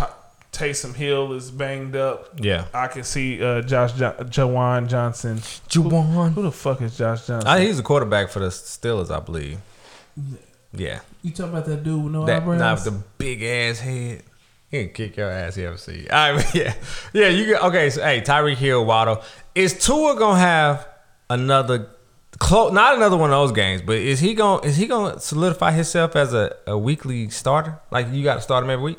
Speaker 2: Taysom Hill is banged up.
Speaker 1: yeah.
Speaker 2: I can see uh, Josh jo- Juwan Johnson.
Speaker 1: Juwan.
Speaker 2: Who the fuck is Josh Johnson?
Speaker 1: I, he's a quarterback for the Steelers, I believe. Yeah.
Speaker 2: you talking about that dude with no
Speaker 1: That not with the big ass head. He can kick your ass you ever see. All right, yeah. Yeah, you get okay, so hey, Tyreek Hill, Waddle. Is Tua gonna have another close, not another one of those games, but is he gonna Is he to solidify himself as a, a weekly starter? Like you got to start him every week.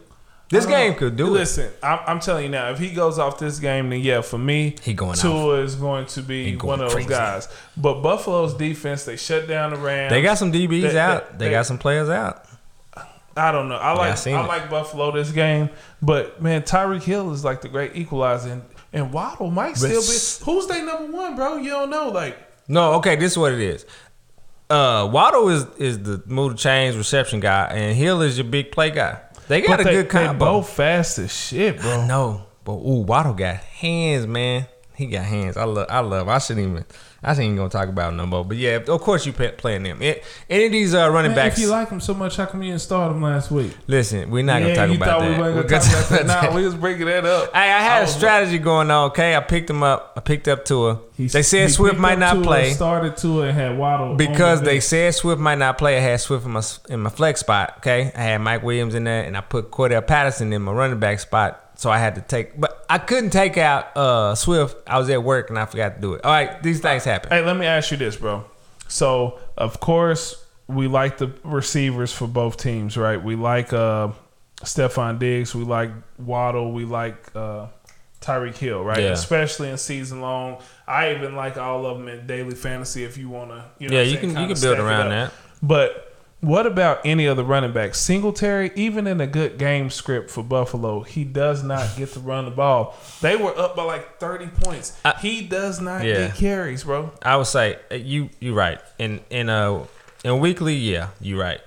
Speaker 1: This game could do it.
Speaker 2: Listen, I'm, I'm telling you now, if he goes off this game, then yeah, for me,
Speaker 1: He going
Speaker 2: Tua is going to be
Speaker 1: going
Speaker 2: one of
Speaker 1: crazy.
Speaker 2: those guys. But Buffalo's defense, they shut down the Rams.
Speaker 1: They got some DBs
Speaker 2: They-
Speaker 1: out.
Speaker 2: they-
Speaker 1: They,
Speaker 2: they-
Speaker 1: got some players out.
Speaker 2: I don't know. I
Speaker 1: I
Speaker 2: like
Speaker 1: seen
Speaker 2: I
Speaker 1: it.
Speaker 2: like Buffalo this game, but man, Tyreek Hill is like the great equalizer, and, and Waddle might still be. Who's they number one, bro? You don't know. Like
Speaker 1: No, okay, this is what it is. Uh, Waddle is is the move change reception guy, and Hill is your big play guy. They got a
Speaker 2: they,
Speaker 1: good
Speaker 2: they
Speaker 1: combo.
Speaker 2: both fast as shit, bro.
Speaker 1: No, but ooh, Waddle got hands, man. He got hands. I love. I love. I shouldn't even. I ain't gonna talk about no more. But yeah, of course you play, playing them. It, any of these uh, running
Speaker 2: Man,
Speaker 1: backs.
Speaker 2: if you like them so much, how come you didn't start him last week?
Speaker 1: listen, we're not
Speaker 2: yeah,
Speaker 1: gonna talk
Speaker 2: you
Speaker 1: about
Speaker 2: thought
Speaker 1: that.
Speaker 2: we
Speaker 1: We're
Speaker 2: gonna talk about that. Nah, we was breaking that up.
Speaker 1: Hey, I had a
Speaker 2: was-
Speaker 1: strategy going on. Okay, I picked him up. I picked up Tua.
Speaker 2: He-
Speaker 1: They said Swift might not
Speaker 2: Tua,
Speaker 1: play
Speaker 2: Started to and had Waddle
Speaker 1: because
Speaker 2: the
Speaker 1: they said Swift might not play. I had Swift in my in my flex spot. Okay, I had Mike Williams in there, and I put Cordell Patterson in my running back spot. So I had to take, but I couldn't take out uh, Swift. I was at work and I forgot to do it. All right, these things happen.
Speaker 2: Hey, let me ask you this, bro. So, of course, we like the receivers for both teams, right? We like uh, Stefon Diggs, we like Waddle, we like uh, Tyreek Hill, right?
Speaker 1: Yeah.
Speaker 2: Especially in season long. I even like all of them in daily fantasy if you want to, you know,
Speaker 1: Yeah, you can- you can build around that.
Speaker 2: But what about any other running back? Singletary, even in a good game script for Buffalo, he does not get to run the ball. They were up by like 30 points.
Speaker 1: I-
Speaker 2: he does not
Speaker 1: Yeah.
Speaker 2: get carries, bro.
Speaker 1: I would say uh, you you right. In in uh in weekly, yeah, you right.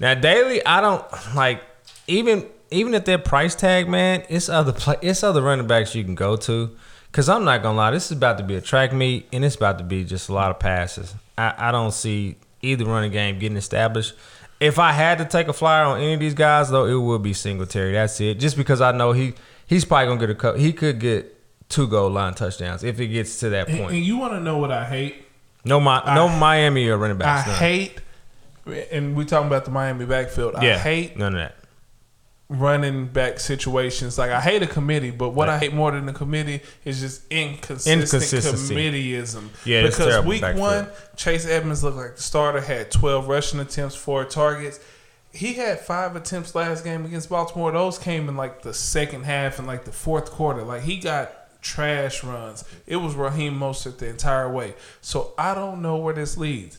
Speaker 1: Now daily, I don't like even even at that price tag, man. It's other play, it's other running backs you can go to. Cause I'm not gonna lie, this is about to be a track meet, and it's about to be just a lot of passes. I, I don't see either running game getting established. If I had to take a flyer on any of these guys, though, it would be Singletary. That's it. Just because I know he he's probably gonna get a couple. He could get two goal line touchdowns if it gets to that point.
Speaker 2: and you want to know what I hate?
Speaker 1: No, my no
Speaker 2: I-
Speaker 1: Miami or running
Speaker 2: I
Speaker 1: backs. none.
Speaker 2: hate, and we talking about the Miami backfield.
Speaker 1: Yeah, I
Speaker 2: hate
Speaker 1: none of that.
Speaker 2: Running back situations. Like I hate a committee, but what I hate more than the committee is just inconsistent committeeism.
Speaker 1: Yeah,
Speaker 2: because week
Speaker 1: backfield.
Speaker 2: one, Chase Edmonds looked like the starter. Had twelve rushing attempts, four targets. He had five attempts last game against Baltimore. Those came in like the second half and like the fourth quarter. Like he got trash runs. It was Raheem Mostert the entire way. So I don't know where this leads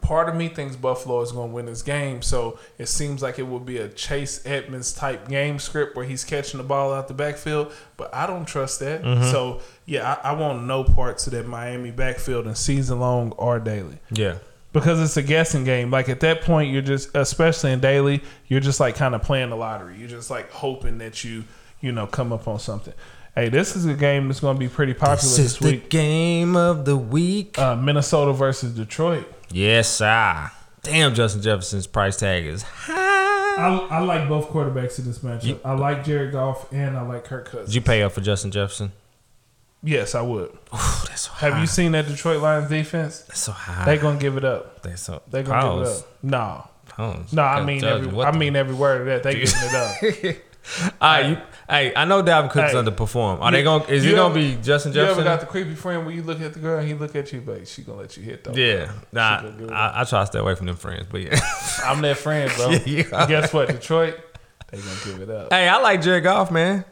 Speaker 2: part of me thinks Buffalo is going to win this game. So it seems like it will be a Chase Edmonds type game script where he's catching the ball out the backfield. But I don't trust that.
Speaker 1: Mm-hmm.
Speaker 2: So yeah, I, I want no parts of that Miami backfield in season long or daily
Speaker 1: Yeah,
Speaker 2: because it's a guessing game. Like at that point, you're just, especially in daily, you're just like kind of playing the lottery. You're just like hoping that you, you know, come up on something. Hey, this is a game that's going to be pretty popular
Speaker 1: this
Speaker 2: this, week.
Speaker 1: game of the week.
Speaker 2: Uh, Minnesota versus Detroit.
Speaker 1: Yes, sir. Damn, Justin Jefferson's price tag is high.
Speaker 2: I, I like both quarterbacks in this matchup.
Speaker 1: You-
Speaker 2: I like Jared Goff and I like Kirk Cousins.
Speaker 1: Did you pay up for Justin Jefferson?
Speaker 2: yes, I would.
Speaker 1: Ooh, that's so high.
Speaker 2: Have you seen that Detroit Lions defense?
Speaker 1: That's so high.
Speaker 2: They gonna give it up.
Speaker 1: They so
Speaker 2: They gonna give it up. No,
Speaker 1: Pause.
Speaker 2: no. I mean every. I mean every word of that. They giving it up.
Speaker 1: All right, you, hey, I know Dalvin Cook's
Speaker 2: Hey.
Speaker 1: underperformed. Are they going? to Is
Speaker 2: you
Speaker 1: it going
Speaker 2: ever-
Speaker 1: to be Justin Jefferson?
Speaker 2: You ever
Speaker 1: Jefferson?
Speaker 2: got the creepy friend where you look at the girl and he look at you, but she gonna let you hit though.
Speaker 1: yeah, nah. I, I try to stay away from them friends, but yeah.
Speaker 2: I'm that friend, bro.
Speaker 1: Yeah, you are.
Speaker 2: Guess what? Detroit, they gonna give it up.
Speaker 1: Hey, I like Jared Goff, man.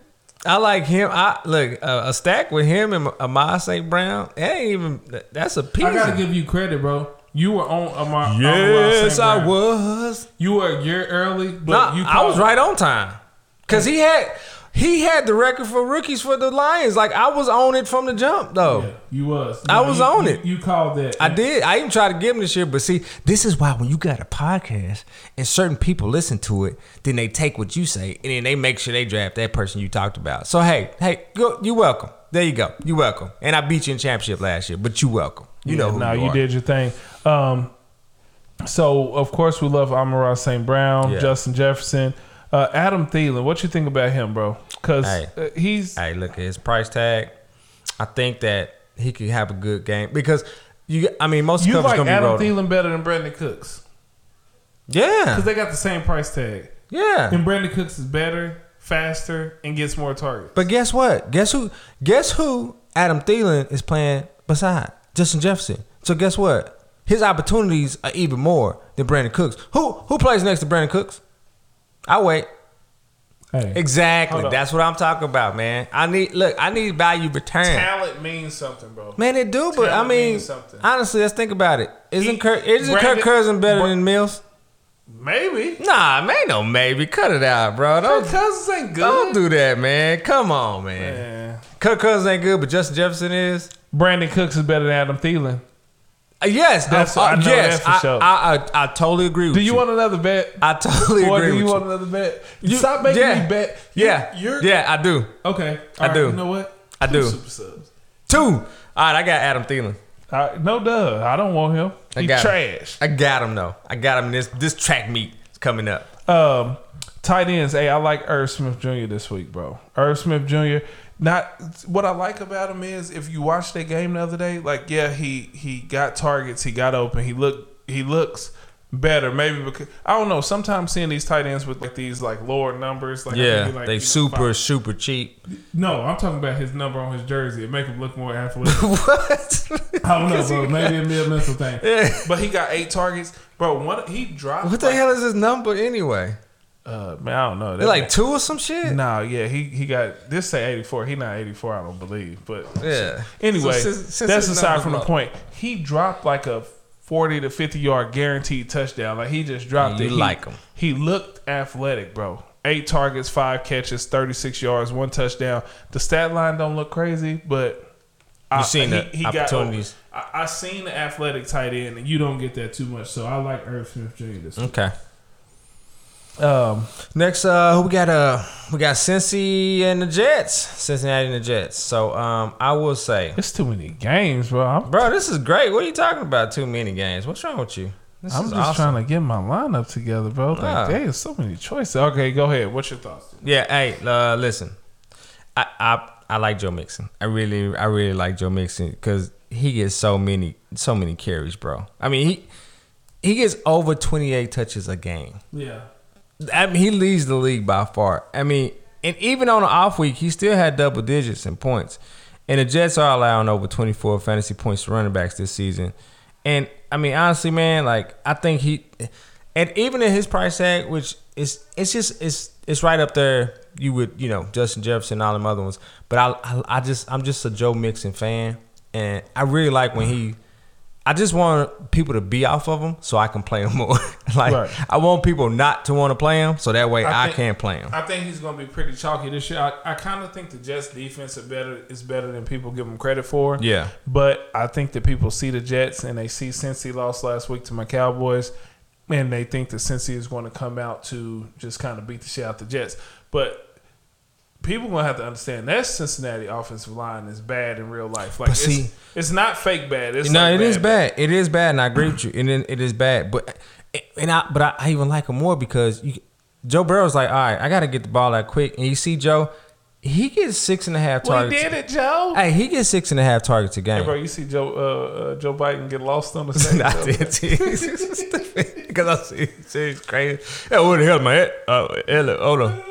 Speaker 1: I like him. I look uh, a stack with him and Amon-Ra St. Brown. That ain't even. That's a piece.
Speaker 2: I gotta give you credit, bro. You were on Amar.
Speaker 1: yes. I was.
Speaker 2: You were a year early, but
Speaker 1: Nah,
Speaker 2: you.
Speaker 1: I was
Speaker 2: called-
Speaker 1: right on time because he had he had the record for rookies for the Lions. Like I was on it from the jump, though.
Speaker 2: Yeah, you was.
Speaker 1: I was
Speaker 2: you,
Speaker 1: on
Speaker 2: you-
Speaker 1: it.
Speaker 2: You called that.
Speaker 1: I did. I even tried to give him this year, but see, this is why when you got a podcast and certain people listen to it, then they take what you say and then they make sure they draft that person you talked about. So hey, hey, go, you welcome. There you go. You're welcome. And I beat you in championship last year, but you're welcome. You know who
Speaker 2: no,
Speaker 1: you,
Speaker 2: you did your thing. Um, so of course we love Amon-Ra St. Brown,
Speaker 1: Yeah.
Speaker 2: Justin Jefferson, uh, Adam Thielen. What you think about him, bro? Because
Speaker 1: Hey.
Speaker 2: uh, he's
Speaker 1: Hey, look at his price tag. I think that he could have a good game because you. I mean, most
Speaker 2: you like
Speaker 1: be
Speaker 2: Adam
Speaker 1: rolled.
Speaker 2: Thielen better than Brandin Cooks
Speaker 1: Yeah,
Speaker 2: because they got the same price tag,
Speaker 1: yeah.
Speaker 2: and Brandin Cooks is better, faster, and gets more targets.
Speaker 1: But guess what? Guess who? Guess who? Adam Thielen is playing beside Justin Jefferson. So guess what? His opportunities are even more than Brandin Cooks. Who who plays next to Brandin Cooks? I wait.
Speaker 2: Hey,
Speaker 1: Exactly. That's what I'm talking about, man. I need look. I need value return.
Speaker 2: talent means something, bro.
Speaker 1: Man, it do, but I mean,
Speaker 2: means something.
Speaker 1: honestly, let's think about it. Isn't
Speaker 2: He-
Speaker 1: Kirk isn't Kirk Cousins better
Speaker 2: Br-
Speaker 1: than Mills?
Speaker 2: Maybe.
Speaker 1: Nah, man, no maybe. Cut it out, bro.
Speaker 2: Kirk
Speaker 1: Don't
Speaker 2: Cousins ain't good.
Speaker 1: don't do that, man. Come on, man.
Speaker 2: Man.
Speaker 1: Kirk Cousins ain't good, but Justin Jefferson is.
Speaker 2: Brandin Cooks is better than Adam Thielen.
Speaker 1: Uh, yes,
Speaker 2: That's- I know
Speaker 1: yes.
Speaker 2: that for
Speaker 1: I,
Speaker 2: sure.
Speaker 1: I, I, I totally agree with
Speaker 2: Do
Speaker 1: you.
Speaker 2: Do you want another bet?
Speaker 1: I totally
Speaker 2: Or
Speaker 1: agree
Speaker 2: do you want
Speaker 1: you.
Speaker 2: another bet?
Speaker 1: You-
Speaker 2: Stop making
Speaker 1: yeah.
Speaker 2: me bet. You-
Speaker 1: Yeah,
Speaker 2: You're,
Speaker 1: yeah, I do.
Speaker 2: Okay.
Speaker 1: I
Speaker 2: All
Speaker 1: do.
Speaker 2: You know what?
Speaker 1: I
Speaker 2: Two
Speaker 1: do.
Speaker 2: Super subs.
Speaker 1: Two. All right, I got Adam Thielen.
Speaker 2: No duh. I don't want him.
Speaker 1: I
Speaker 2: He's
Speaker 1: got him.
Speaker 2: trash.
Speaker 1: I got him though. I got him. This this track meet is coming up.
Speaker 2: Um, tight ends. Hey, I like Irv Smith Jr. this week, bro. Irv Smith Jr. Not what I like about him is if you watch that game the other day, like yeah, he he got targets, he got open, he looked he looks better. Maybe because I don't know. Sometimes seeing these tight ends with like these like lower numbers, like
Speaker 1: Yeah,
Speaker 2: like,
Speaker 1: they super
Speaker 2: five-
Speaker 1: super cheap.
Speaker 2: No, I'm talking about his number on his jersey. It make him look more athletic.
Speaker 1: what?
Speaker 2: I don't know, bro. Maybe it be a mental thing.
Speaker 1: Yeah.
Speaker 2: But he got eight targets, bro. One he dropped.
Speaker 1: What the
Speaker 2: like,
Speaker 1: hell is his number anyway?
Speaker 2: Uh, man, I don't know.
Speaker 1: They're like two or some shit.
Speaker 2: Nah, yeah, he he got this say eighty four. He not eighty four, I don't believe. But
Speaker 1: Yeah.
Speaker 2: anyway,
Speaker 1: So since- since
Speaker 2: that's aside from the point. He dropped like a forty to fifty yard guaranteed touchdown. Like he just dropped
Speaker 1: You
Speaker 2: it. He-
Speaker 1: like him.
Speaker 2: He looked athletic, bro. Eight targets, five catches, thirty six yards, one touchdown. The stat line don't look crazy, but I,
Speaker 1: seen the opportunities.
Speaker 2: Got, I, I seen the athletic tight end, and you don't get that too much. So I like Irv Smith Jr. this week. Um,
Speaker 1: Next, uh, who we got? Uh, we got Cincy and the Jets. Cincinnati and the Jets. So, um, I will say,
Speaker 2: it's too many games, bro. I'm,
Speaker 1: bro, this is great. What are you talking about? Too many games. What's wrong with you? This
Speaker 2: I'm just
Speaker 1: awesome.
Speaker 2: trying to get my lineup together, bro. Like,
Speaker 1: Nah.
Speaker 2: there's so many choices. Okay, go ahead. What's your thoughts?
Speaker 1: Yeah, hey, uh, listen, I, I I like Joe Mixon. I really I really like Joe Mixon because he gets so many so many carries, bro. I mean he he gets over twenty eight touches a game.
Speaker 2: Yeah.
Speaker 1: I mean he leads the league by far. I mean, and even on an off week, he still had double digits in points. And the Jets are allowing over twenty four fantasy points to running backs this season. And I mean, honestly, man, like I think he, and even at his price tag, which is it's just it's it's right up there. You would you know Justin Jefferson, and all them other ones. But I I, I just I'm just a Joe Mixon fan, and I really like when he. I just want people to be off of him so I can play him more. like
Speaker 2: Right.
Speaker 1: I want people not to want to play him so that way I,
Speaker 2: think-
Speaker 1: can play him.
Speaker 2: I think he's going to be pretty chalky this year. I, I kind of think the Jets defense are better is better than people give them credit for.
Speaker 1: Yeah.
Speaker 2: But I think that people see the Jets and they see Cincy lost last week to my Cowboys, and they think that Cincy is going to come out to just kind of beat the shit out the Jets. But people going to have to understand that Cincinnati offensive line is bad in real life. Like
Speaker 1: see-
Speaker 2: it's, it's not fake bad. It's
Speaker 1: no,
Speaker 2: like
Speaker 1: it is bad. It is bad, and I agree with you. And it, it is bad, but and I but I, I even like him more because you, Joe Burrow's like, all right, I got to get the ball out quick, and you see Joe, he gets six and a half
Speaker 2: We
Speaker 1: targets.
Speaker 2: did it, Joe.
Speaker 1: Hey, he gets six and a half targets a
Speaker 2: Hey,
Speaker 1: game.
Speaker 2: bro, you see Joe uh, uh, Joe Biden get lost on the stage.
Speaker 1: I
Speaker 2: though?
Speaker 1: did because I see, see it's crazy. Yeah, what the hell, man? Uh, Ella, hold on.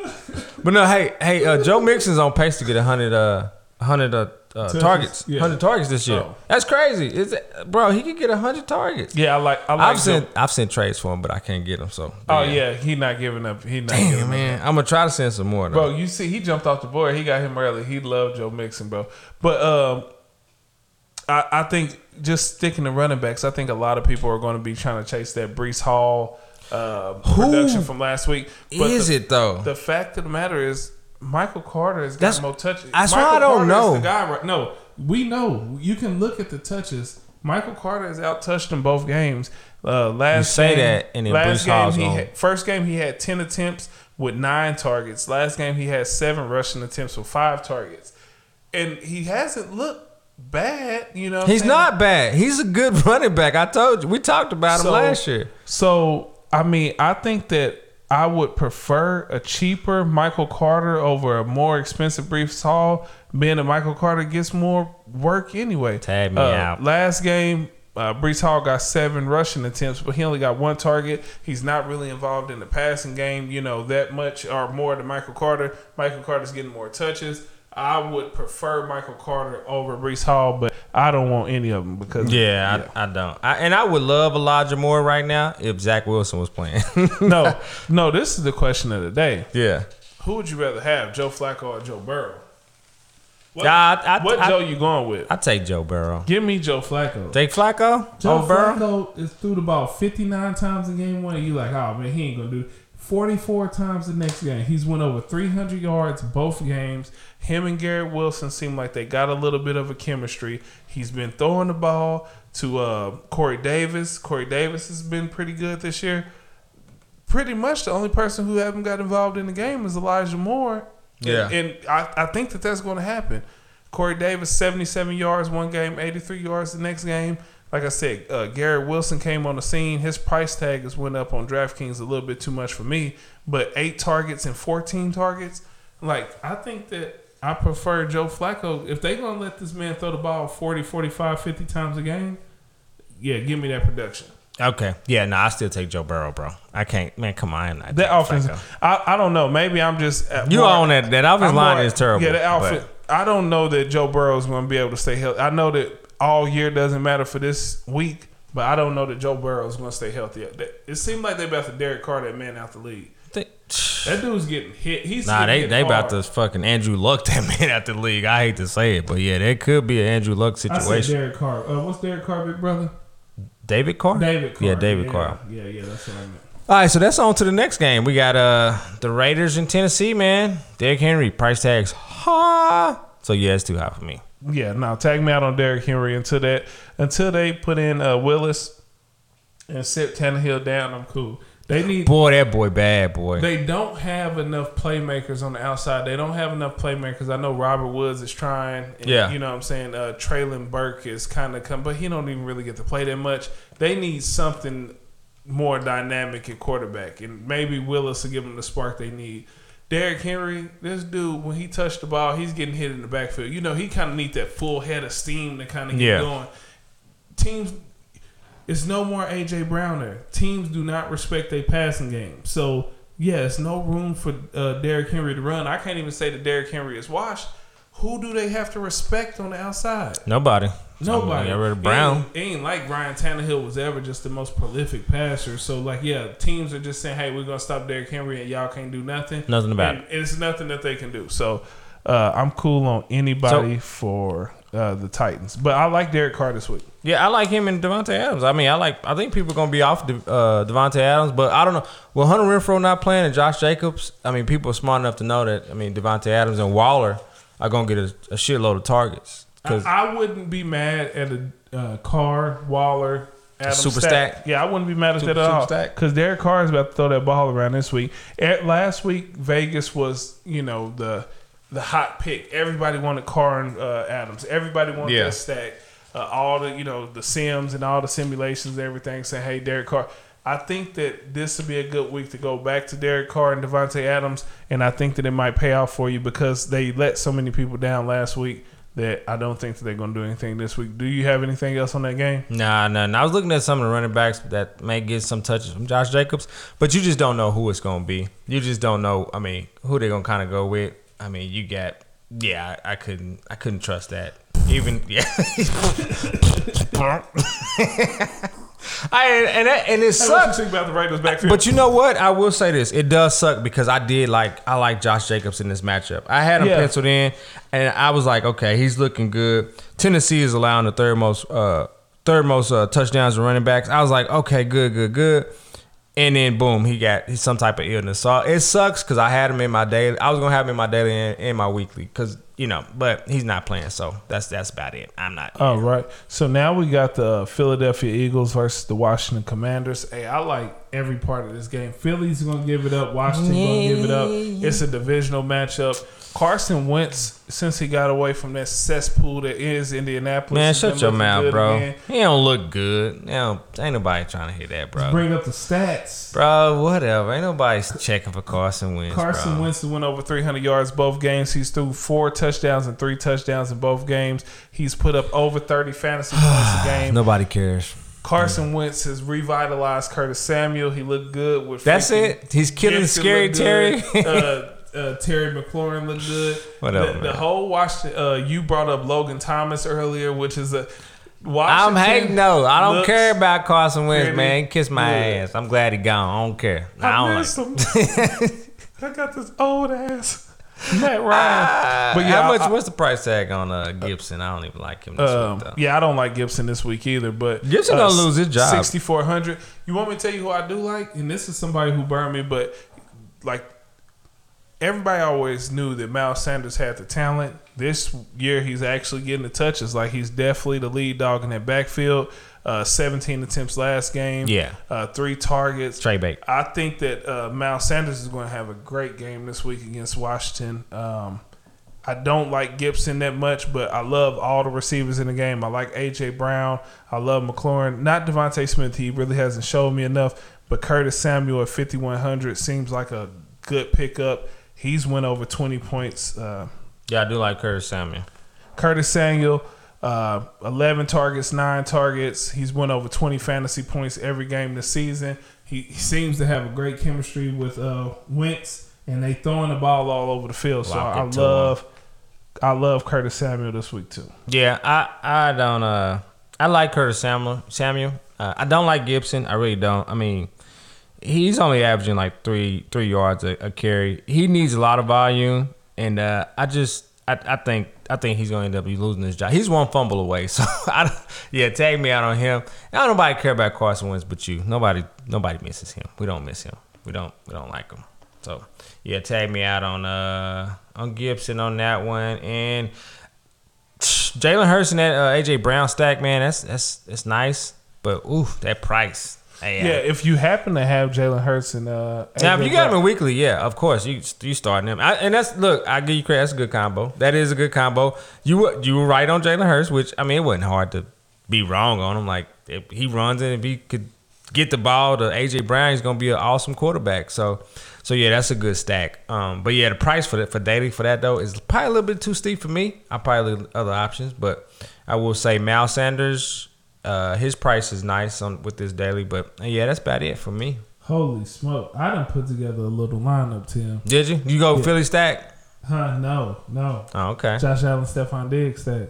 Speaker 1: But no, hey, hey, uh, Joe Mixon's on pace to get a hundred, uh, hundred uh, uh, targets,
Speaker 2: yeah.
Speaker 1: hundred targets this year.
Speaker 2: Oh.
Speaker 1: That's crazy. Is it, bro? He could get hundred targets.
Speaker 2: Yeah, I like. I like.
Speaker 1: I've
Speaker 2: Joe-
Speaker 1: sent I've sent trades for him, but I can't get him. So
Speaker 2: Oh yeah, he not giving up. He not
Speaker 1: damn
Speaker 2: giving
Speaker 1: man,
Speaker 2: up.
Speaker 1: I'm gonna try to send some more. Though.
Speaker 2: Bro, you see, he jumped off the board. He got him early. He loved Joe Mixon, bro. But um, I, I think just sticking to running backs. I think a lot of people are going to be trying to chase that Breece Hall uh, production from last week. But
Speaker 1: is
Speaker 2: the,
Speaker 1: it though?
Speaker 2: The fact of the matter is, Michael Carter has got
Speaker 1: That's-
Speaker 2: more touches.
Speaker 1: that's
Speaker 2: Michael
Speaker 1: why I don't
Speaker 2: Carter
Speaker 1: know.
Speaker 2: the guy right- no, we know. You can look at the touches. Michael Carter has out touched in both games. Uh, last
Speaker 1: You say
Speaker 2: game,
Speaker 1: that, and then
Speaker 2: last
Speaker 1: Breece
Speaker 2: game
Speaker 1: Hall's
Speaker 2: he
Speaker 1: on.
Speaker 2: had, first game he had ten attempts with nine targets. Last game he had seven rushing attempts with five targets, and he hasn't looked bad. You know,
Speaker 1: He's not bad. He's a good running back. I told you. We talked about him last year.
Speaker 2: So I mean, I think that I would prefer a cheaper Michael Carter over a more expensive Breece Hall. Being that Michael Carter gets more work anyway.
Speaker 1: Tag me
Speaker 2: Uh,
Speaker 1: out.
Speaker 2: Last game, uh, Breece Hall got seven rushing attempts, but he only got one target. He's not really involved in the passing game, you know, that much or more than Michael Carter. Michael Carter's getting more touches. I would prefer Michael Carter over Breece Hall, but I don't want any of them because
Speaker 1: Yeah, I, I don't. I, and I would love Elijah Moore right now if Zach Wilson was playing.
Speaker 2: no, no. This is the question of the day.
Speaker 1: yeah.
Speaker 2: Who would you rather have, Joe Flacco or Joe Burrow? What,
Speaker 1: Yeah, I- I-
Speaker 2: what
Speaker 1: I-
Speaker 2: Joe you going with?
Speaker 1: I take Joe Burrow.
Speaker 2: Give me Joe Flacco.
Speaker 1: Take Flacco
Speaker 2: Joe
Speaker 1: over Burrow.
Speaker 2: Flacco is threw the ball 59 times in game one. And you like, oh man, he ain't gonna do it. 44 times the next game. He's went over 300 yards both games. Him and Garrett Wilson seem like they got a little bit of a chemistry. He's been throwing the ball to uh, Corey Davis. Corey Davis has been pretty good this year. Pretty much the only person who haven't got involved in the game is Elijah Moore. And-
Speaker 1: Yeah.
Speaker 2: And, I, I think that that's going to happen. Corey Davis, 77 yards one game, 83 yards the next game. Like I said, uh, Garrett Wilson came on the scene. His price tag has went up on DraftKings a little bit too much for me. But eight targets and 14 targets, like I think that I prefer Joe Flacco. If they're going to let this man throw the ball 40, 45, 50 times a game, yeah, give me that production.
Speaker 1: Okay. Yeah, no, I still take Joe Burrow, bro. I can't. Man, come on. I
Speaker 2: That offense, I, I don't know. Maybe I'm just
Speaker 1: You
Speaker 2: more-
Speaker 1: own that. That offense
Speaker 2: I'm
Speaker 1: line
Speaker 2: more-
Speaker 1: is terrible.
Speaker 2: Yeah, the outfit. I don't know that Joe Burrow is going to be able to stay healthy. I know that all year doesn't matter for this week, but I don't know that Joe Burrow is going to stay healthy. It seemed like they about to Derek Carr that man out the league.
Speaker 1: They-
Speaker 2: That dude's getting hit. He's
Speaker 1: Nah, they
Speaker 2: getting
Speaker 1: they
Speaker 2: hit
Speaker 1: about to fucking Andrew Luck that man out the league. I hate to say it, but yeah, that could be an Andrew Luck
Speaker 2: I said
Speaker 1: situation.
Speaker 2: Derek Carr. Uh, what's Derek Carr, big brother?
Speaker 1: David Carr.
Speaker 2: David Carr.
Speaker 1: Yeah, David
Speaker 2: yeah,
Speaker 1: Carr.
Speaker 2: Yeah, yeah, that's what I meant.
Speaker 1: All right, so that's on to the next game. We got uh the Raiders in Tennessee, man. Derrick Henry price tags ha. So yeah, it's too high for me.
Speaker 2: Yeah, now tag me out on Derrick Henry until that until they put in uh, Willis and sit Tannehill down. I'm cool. They need
Speaker 1: Boy, that boy bad boy.
Speaker 2: They don't have enough playmakers on the outside. They don't have enough playmakers. I know Robert Woods is trying. And,
Speaker 1: Yeah.
Speaker 2: You know what I'm saying? Uh, Treylon Burke is kind of come, but he don't even really get to play that much. They need something more dynamic at quarterback. And maybe Willis will give them the spark they need. Derrick Henry, this dude, when he touched the ball, he's getting hit in the backfield. You know, he kind of needs that full head of steam to kind of get
Speaker 1: Yeah.
Speaker 2: going. Teams it's no more AJ Brown there. Teams do not respect their passing game. So yes, no room for uh, Derrick Henry to run. I can't even say that Derrick Henry is washed. Who do they have to respect on the outside?
Speaker 1: Nobody.
Speaker 2: Nobody.
Speaker 1: I Brown.
Speaker 2: It ain't, it ain't like Ryan Tannehill was ever just the most prolific passer. So like, yeah, teams are just saying, "Hey, we're gonna stop Derrick Henry, and y'all can't do nothing."
Speaker 1: Nothing about
Speaker 2: and It's nothing that they can do. So uh, I'm cool on anybody for uh, the Titans, but I like Derek Carr this week.
Speaker 1: Yeah, I like him and Davante Adams. I mean, I like. I think people are gonna be off De, uh, Davante Adams, but I don't know. Well, Hunter Renfrow not playing and Josh Jacobs. I mean, people are smart enough to know that. I mean, Davante Adams and Waller are gonna get a, a shitload of targets.
Speaker 2: I, I wouldn't be mad at a uh, Carr, Waller, Adam
Speaker 1: super
Speaker 2: stack.
Speaker 1: stack?
Speaker 2: Yeah, I wouldn't be mad at
Speaker 1: Super-
Speaker 2: that at all.
Speaker 1: super stack?
Speaker 2: Because Derek Carr is about to throw that ball around this week. At last week, Vegas was you know the the hot pick. Everybody wanted Carr and uh, Adams. Everybody wanted
Speaker 1: Yeah.
Speaker 2: that stack. Uh, all the you know the sims and all the simulations, and everything saying, "Hey, Derek Carr." I think that this would be a good week to go back to Derek Carr and Davante Adams, and I think that it might pay off for you because they let so many people down last week that I don't think that they're going to do anything this week. Do you have anything else on that game?
Speaker 1: Nah, nah, nah. I was looking at some of the running backs that may get some touches from Josh Jacobs, but you just don't know who it's gonna be. You just don't know. I mean, who they're gonna kind of go with. I mean, you got. Yeah, I, I couldn't. I couldn't trust that. Even yeah. I and that, and it
Speaker 2: Hey, what you
Speaker 1: sucks.
Speaker 2: about the Raiders backfield?
Speaker 1: But you know what? I will say this: it does suck because I did like I like Josh Jacobs in this matchup. I had him
Speaker 2: Yeah.
Speaker 1: penciled in, and I was like, okay, he's looking good. Tennessee is allowing the third most uh, third most uh, touchdowns to running backs. I was like, okay, good, good, good. And then boom, he got some type of illness. So it sucks because I had him in my daily. I was gonna have him in my daily and, and my weekly because you know, but he's not playing, so that's that's about it. I'm not.
Speaker 2: Oh, All right. So now we got the Philadelphia Eagles versus the Washington Commanders. Hey, I like every part of this game. Philly's going to give it up. Washington going to give it up. It's a divisional matchup. Carson Wentz, since he got away from that cesspool that is Indianapolis,
Speaker 1: Man, shut your mouth, bro.
Speaker 2: again.
Speaker 1: He don't look good. Know, ain't nobody trying to hear that, bro.
Speaker 2: Bring up the stats.
Speaker 1: Bro, whatever. Ain't nobody checking for Carson Wentz.
Speaker 2: Carson
Speaker 1: bro.
Speaker 2: Wentz went over 300 yards both games. He's threw four touchdowns and three touchdowns in both games. He's put up over 30 fantasy points a game.
Speaker 1: Nobody cares.
Speaker 2: Carson Wentz has revitalized Curtis Samuel. He looked good with.
Speaker 1: That's it? He's killing Scary Terry?
Speaker 2: uh, uh, Terry McLaurin looked good.
Speaker 1: Whatever,
Speaker 2: The, the whole Washington. Uh, you brought up Logan Thomas earlier, which is a. Washington
Speaker 1: I'm hating no. I don't care about Carson Wentz,
Speaker 2: pretty
Speaker 1: man. Kiss my ass. I'm glad he gone. I don't care.
Speaker 2: I,
Speaker 1: I, don't
Speaker 2: miss
Speaker 1: like.
Speaker 2: him. I got this old ass Matt Ryan.
Speaker 1: Ah,
Speaker 2: But yeah,
Speaker 1: how much?
Speaker 2: I-
Speaker 1: what's the price tag on uh, Gibson? I don't even like him this
Speaker 2: Um,
Speaker 1: week though.
Speaker 2: yeah, I don't like Gibson this week either. But
Speaker 1: Gibson gonna lose his job.
Speaker 2: Sixty four hundred. You want me to tell you who I do like? And this is somebody who burned me, but like everybody always knew that Miles Sanders had the talent. This year, he's actually getting the touches. Like he's definitely the lead dog in that backfield. Uh, Seventeen attempts last game.
Speaker 1: Yeah.
Speaker 2: uh, three targets.
Speaker 1: Trey Bake.
Speaker 2: I think that uh, Miles Sanders is going to have a great game this week against Washington. Um, I don't like Gibson that much, but I love all the receivers in the game. I like AJ Brown. I love McLaurin. Not DeVonta Smith. He really hasn't showed me enough. But Curtis Samuel at 5100 seems like a good pickup. He's went over 20 points. Uh,
Speaker 1: Yeah, I do like Curtis Samuel.
Speaker 2: Curtis Samuel, uh, 11 targets, 9 targets. He's won over 20 fantasy points every game this season. He, he seems to have a great chemistry with uh, Wentz, and they throwing the ball all over the field. So I
Speaker 1: to
Speaker 2: love, I love Curtis Samuel this week too.
Speaker 1: Yeah, I I don't uh I like Curtis Samuel Samuel. Uh, I don't like Gibson. I really don't. I mean, he's only averaging like three three yards a, a carry. He needs a lot of volume, and uh, I just I, I think I think he's going to end up losing his job. He's one fumble away, so I yeah, tag me out on him. I don't nobody care about Carson Wentz but you. Nobody nobody misses him. We don't miss him. We don't we don't like him. So yeah, tag me out on uh on Gibson on that one and. Jalen Hurts and that uh, AJ Brown stack, man, that's that's that's nice. But ooh, that price. Hey,
Speaker 2: Yeah, if you happen to have Jalen Hurts and uh,
Speaker 1: Now, if you got him in weekly, yeah, of course you you starting him. I, and that's look, I give you credit. That's a good combo. That is a good combo. You were you were right on Jalen Hurts, which I mean, it wasn't hard to be wrong on him. Like if he runs it, if he could get the ball to AJ Brown, he's gonna be an awesome quarterback. So, so yeah, that's a good stack. Um, but yeah, the price for that for daily for that though is probably a little bit too steep for me. I probably other options, but I will say Mal Sanders. Uh, his price is nice on with this daily, but uh, yeah, that's about it for me.
Speaker 2: Holy smoke! I done put together a little lineup, Tim.
Speaker 1: Did you? You go Philly stack?
Speaker 2: Huh? No, no.
Speaker 1: Oh, okay.
Speaker 2: Josh Allen, Stefon Diggs, that.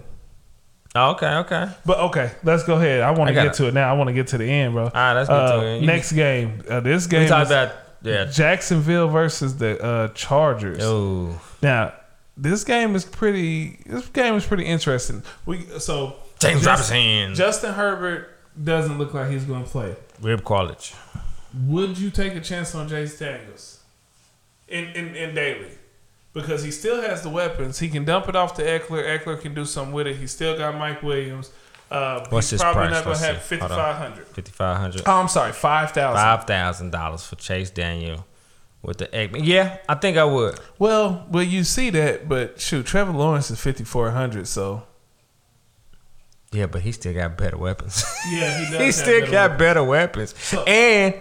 Speaker 1: Oh, okay, okay.
Speaker 2: But okay, let's go ahead. I want to get to it now. I want to get to the end, bro. All
Speaker 1: right, let's get to it. You-
Speaker 2: Next game. Uh, this
Speaker 1: We
Speaker 2: game
Speaker 1: talked
Speaker 2: is
Speaker 1: about yeah.
Speaker 2: Jacksonville versus the uh, Chargers.
Speaker 1: Oh,
Speaker 2: Now, this game is pretty. This game is pretty interesting. We so
Speaker 1: James Robinson,
Speaker 2: Justin Herbert doesn't look like he's going to play.
Speaker 1: Rib College.
Speaker 2: Would you take a chance on Chase Daniels in, in in daily? Because he still has the weapons. He can dump it off to Ekeler. Ekeler can do something with it. He still got Mike Williams. Uh,
Speaker 1: What's
Speaker 2: he's
Speaker 1: his
Speaker 2: probably
Speaker 1: price?
Speaker 2: not going to have
Speaker 1: see.
Speaker 2: fifty
Speaker 1: Hold on.
Speaker 2: five hundred.
Speaker 1: Fifty five hundred.
Speaker 2: Oh, I'm sorry, five thousand.
Speaker 1: Five thousand dollars for Chase Daniel with the Eggman. Yeah, I think I would.
Speaker 2: Well, well, you see that, but shoot, Trevor Lawrence is fifty four hundred. So
Speaker 1: Yeah, but he still got better weapons.
Speaker 2: yeah, he does.
Speaker 1: he still
Speaker 2: better
Speaker 1: got
Speaker 2: weapons.
Speaker 1: better weapons.
Speaker 2: So-
Speaker 1: and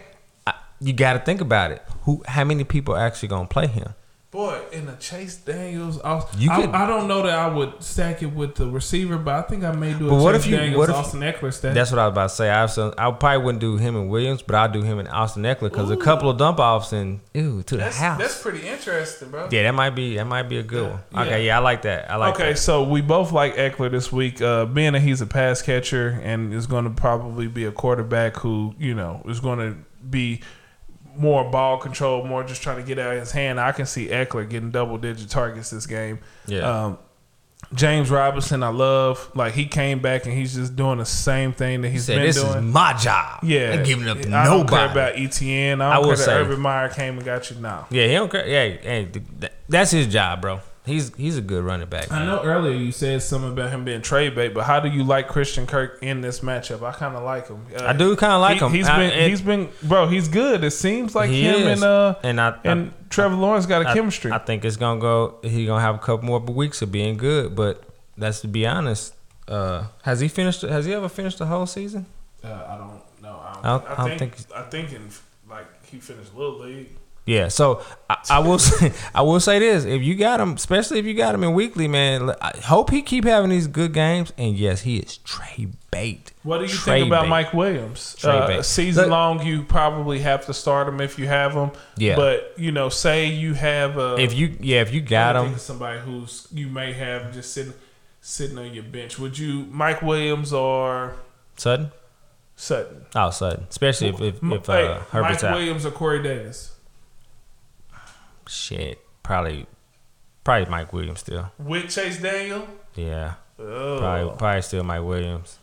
Speaker 1: I, you got to think about it. Who? How many people are actually gonna play him?
Speaker 2: Boy, in the Chase Daniels, I,
Speaker 1: You
Speaker 2: I, I don't know that I would stack it with the receiver, but I think I may do a
Speaker 1: But what
Speaker 2: Chase
Speaker 1: if you-
Speaker 2: Daniels
Speaker 1: what if-
Speaker 2: Austin Ekeler stack.
Speaker 1: That's what I was about to say. I, also, I probably wouldn't do him and Williams, but I'll do him and Austin Ekeler because a couple of dump offs and ew to the
Speaker 2: that's,
Speaker 1: house.
Speaker 2: that's pretty interesting, bro.
Speaker 1: yeah, that might be that might be a good
Speaker 2: Yeah.
Speaker 1: one. Okay, yeah, I like that. I like
Speaker 2: okay,
Speaker 1: that.
Speaker 2: so we both like Ekeler this week, uh, being that he's a pass catcher and is going to probably be a quarterback who you know is going to be more ball control, more just trying to get out of his hand. I can see Ekeler getting double digit targets this game.
Speaker 1: Yeah.
Speaker 2: Um, James Robinson, I love. Like he came back and he's just doing the same thing that
Speaker 1: He
Speaker 2: he's
Speaker 1: said,
Speaker 2: been
Speaker 1: "This
Speaker 2: doing.
Speaker 1: is my job.
Speaker 2: yeah,
Speaker 1: I'm giving up
Speaker 2: I don't care about ETN. I
Speaker 1: I
Speaker 2: don't
Speaker 1: will
Speaker 2: care that
Speaker 1: say-
Speaker 2: Urban Meyer came and got you now.
Speaker 1: Yeah, he don't care. Yeah, hey, th- th- that's his job, bro. He's he's a good running back.
Speaker 2: I know earlier you said something about him being trade bait, but how do you like Christian Kirk in this matchup? I kind of like him. Uh,
Speaker 1: I do kind of like
Speaker 2: he,
Speaker 1: him.
Speaker 2: He's
Speaker 1: I-
Speaker 2: been,
Speaker 1: and
Speaker 2: he's been, bro. He's good. It seems like him
Speaker 1: is.
Speaker 2: and uh
Speaker 1: and I,
Speaker 2: and Trevor Lawrence got a
Speaker 1: I,
Speaker 2: chemistry.
Speaker 1: I think it's gonna go. He gonna have a couple more weeks of being good, but that's to be honest. Uh, has he finished? Has he ever finished the whole season?
Speaker 2: uh, I don't know. I,
Speaker 1: I don't- I don't
Speaker 2: think,
Speaker 1: think-
Speaker 2: I think in like he finished little league.
Speaker 1: Yeah, so I, I will say, I will say this: if you got him, especially if you got him in weekly, man, I hope he keep having these good games. And yes, he is Trey bait.
Speaker 2: What do you
Speaker 1: Trey
Speaker 2: think about
Speaker 1: bait.
Speaker 2: Mike Williams?
Speaker 1: Trey
Speaker 2: Uh,
Speaker 1: bait.
Speaker 2: season
Speaker 1: Look-
Speaker 2: long, you probably have to start him if you have him.
Speaker 1: Yeah.
Speaker 2: But you know, say you have a
Speaker 1: If you, yeah, if you got him,
Speaker 2: somebody who's you may have just sitting sitting on your bench. Would you Mike Williams or
Speaker 1: Sutton,
Speaker 2: Sutton?
Speaker 1: oh Sutton, especially if if, if
Speaker 2: Hey,
Speaker 1: uh,
Speaker 2: Mike
Speaker 1: out.
Speaker 2: Williams or Corey Davis?
Speaker 1: Shit, probably, probably Mike Williams still.
Speaker 2: With Chase Daniel?
Speaker 1: Yeah,
Speaker 2: Oh.
Speaker 1: probably, probably still Mike Williams.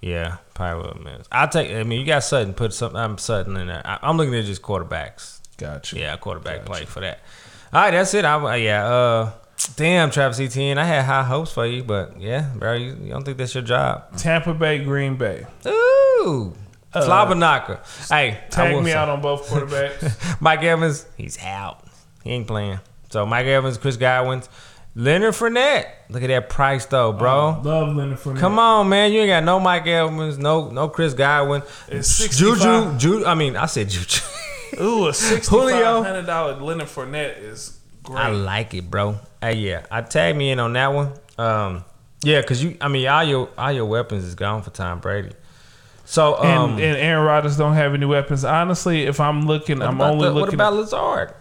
Speaker 1: Yeah, probably Williams. I'll take. I mean, you got Sutton. Put some. I'm Sutton in there. I, I'm looking at just quarterbacks.
Speaker 2: Gotcha.
Speaker 1: Yeah, quarterback play for that. All right, that's it. I, yeah. Uh, damn, Travis Etienne. I had high hopes for you, but yeah, bro, you, you don't think that's your job?
Speaker 2: Tampa Bay, Green Bay.
Speaker 1: Ooh, slobber knocker. Hey, I
Speaker 2: Uh, Tag me
Speaker 1: say-
Speaker 2: out on both quarterbacks.
Speaker 1: Mike Evans, he's out. He ain't playing. So Mike Evans, Chris Godwin, Leonard Fournette. Look at that price though, bro.
Speaker 2: Love Leonard Fournette.
Speaker 1: Come on, man. You ain't got no Mike Evans, no no Chris Godwin.
Speaker 2: It's 65.
Speaker 1: Juju, Juju. I mean, I said Juju.
Speaker 2: Ooh, a sixty-five hundred dollar Leonard Fournette is great.
Speaker 1: I like it, bro. Hey, yeah, I tag me in on that one. Um, yeah, cause you, I mean, all your all your weapons is gone for Tom Brady. So, um,
Speaker 2: and, and Aaron Rodgers don't have any weapons. Honestly, if I'm looking, I'm only
Speaker 1: the- what about Lazard?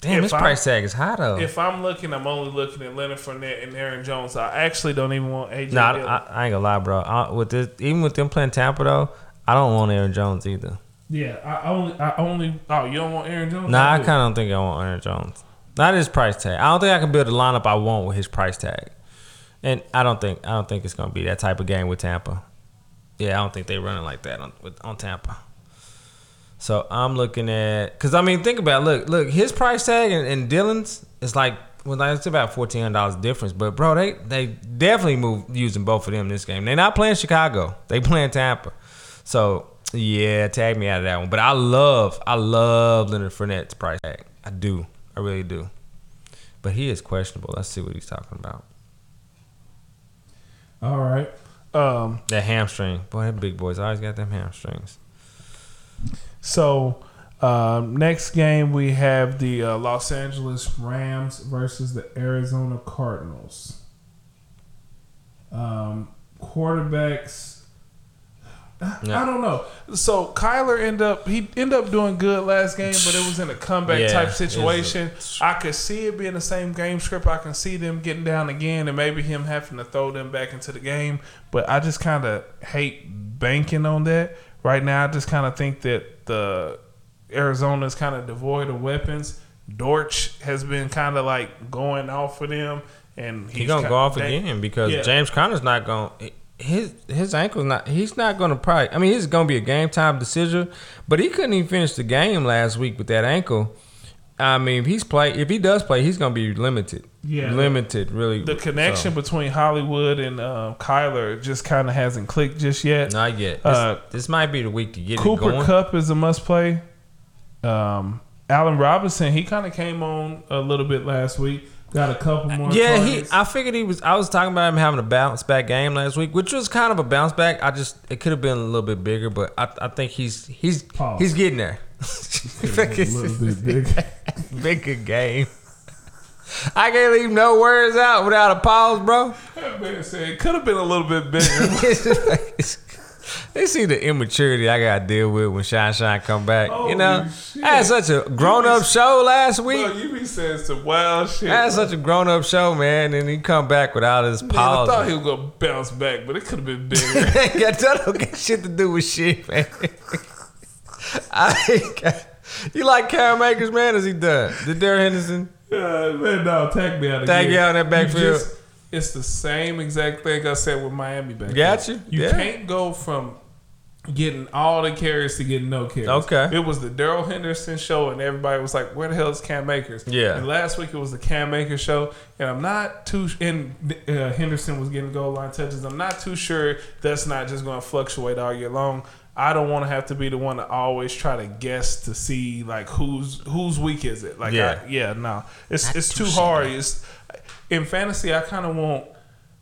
Speaker 1: Damn, this
Speaker 2: I'm-
Speaker 1: price tag is high though.
Speaker 2: if I'm looking, I'm only looking at Leonard Fournette and Aaron Jones. I actually don't even want AJ.
Speaker 1: Nah. I, I ain't gonna lie, bro. I, with this, even with them playing Tampa though, I don't want Aaron Jones either.
Speaker 2: yeah, I only, I only. Oh, you don't want Aaron Jones?
Speaker 1: Nah, I kind of don't think I want Aaron Jones. Not his price tag. I don't think I can build a lineup I want with his price tag. And I don't think I don't think it's gonna be that type of game with Tampa. Yeah, I don't think they're running like that on with, on Tampa. So I'm looking at because I mean think about it. look look his price tag and, and Dillon's is like well like, it's about fourteen hundred dollars difference. But bro, they they definitely move using both of them this game. They're not playing Chicago. They playing Tampa. So yeah, tag me out of that one. But I love I love Leonard Fournette's price tag. I do. I really do. But he is questionable. Let's see what he's talking about.
Speaker 2: All right. Um.
Speaker 1: That hamstring. Boy, that big boy's always got them hamstrings.
Speaker 2: So, um, next game we have the uh, Los Angeles Rams versus the Arizona Cardinals. Um, quarterbacks. I-
Speaker 1: Yeah.
Speaker 2: I don't know. So Kyler end up he ended up doing good last game, but it was in a comeback
Speaker 1: Yeah,
Speaker 2: type situation. I could see it being the same game script. I can see them getting down again, and maybe him having to throw them back into the game. But I just kind of hate banking on that right now. I just kind of think that the Arizona is kind of devoid of weapons. Dortch has been kind of like going off for them, and
Speaker 1: He's
Speaker 2: he's
Speaker 1: gonna go off
Speaker 2: they-
Speaker 1: again because
Speaker 2: Yeah.
Speaker 1: James Conner's not going. to His his ankle's not. He's not gonna probably. I mean, it's gonna be a game time decision. But he couldn't even finish the game last week with that ankle. I mean, if he's play, if he does play, he's gonna be limited.
Speaker 2: Yeah.
Speaker 1: limited. Really,
Speaker 2: The connection
Speaker 1: So,
Speaker 2: between Hollywood and uh, Kyler just kind of hasn't clicked just yet.
Speaker 1: not yet. This,
Speaker 2: Uh,
Speaker 1: this might be the week to get
Speaker 2: Cooper
Speaker 1: it going.
Speaker 2: Cup is a must play. Um, Allen Robinson, he kind of came on a little bit last week. Got a couple more.
Speaker 1: Yeah, he. I figured he was. I was talking about him having a bounce back game last week, which was kind of a bounce back. I just it could have been a little bit bigger, but I, I think he's he's
Speaker 2: Pause.
Speaker 1: he's getting there.
Speaker 2: a little bit big.
Speaker 1: Bigger game. I can't leave no words out without a pause, bro.
Speaker 2: That man said it could have been a little bit bigger.
Speaker 1: they see the immaturity I gotta deal with when Shine Shine come back.
Speaker 2: Holy
Speaker 1: you know,
Speaker 2: shit.
Speaker 1: I had such a grown up show last week.
Speaker 2: Bro, you be saying some wild shit.
Speaker 1: I had
Speaker 2: bro.
Speaker 1: such a grown up show, man, and he come back without his
Speaker 2: Man, I thought he was gonna bounce back, but it could have been bigger.
Speaker 1: yeah, that don't got shit to do with shit, man. I you like Cam Akers, man? Is he done? Did Darrell Henderson?
Speaker 2: Uh, man, no, tag me out.
Speaker 1: Tag
Speaker 2: again.
Speaker 1: you out that backfield.
Speaker 2: just- it's the same exact thing I said with Miami back.
Speaker 1: Got
Speaker 2: then.
Speaker 1: you.
Speaker 2: You
Speaker 1: Yeah.
Speaker 2: can't go from getting all the carries to getting no carries.
Speaker 1: Okay.
Speaker 2: It was the Darrell Henderson show, and everybody was like, "Where the hell is Cam Akers?"
Speaker 1: Yeah.
Speaker 2: And last week it was the Cam Akers show, and I'm not too. And uh, Henderson was getting goal line touches. I'm not too sure that's not just going to fluctuate all year long. I don't want to have to be the one to always try to guess to see like who's whose week is it. Like,
Speaker 1: Yeah.
Speaker 2: I, yeah, no, it's
Speaker 1: Not
Speaker 2: it's
Speaker 1: too
Speaker 2: too
Speaker 1: sure.
Speaker 2: hard. It's in fantasy. I kind of want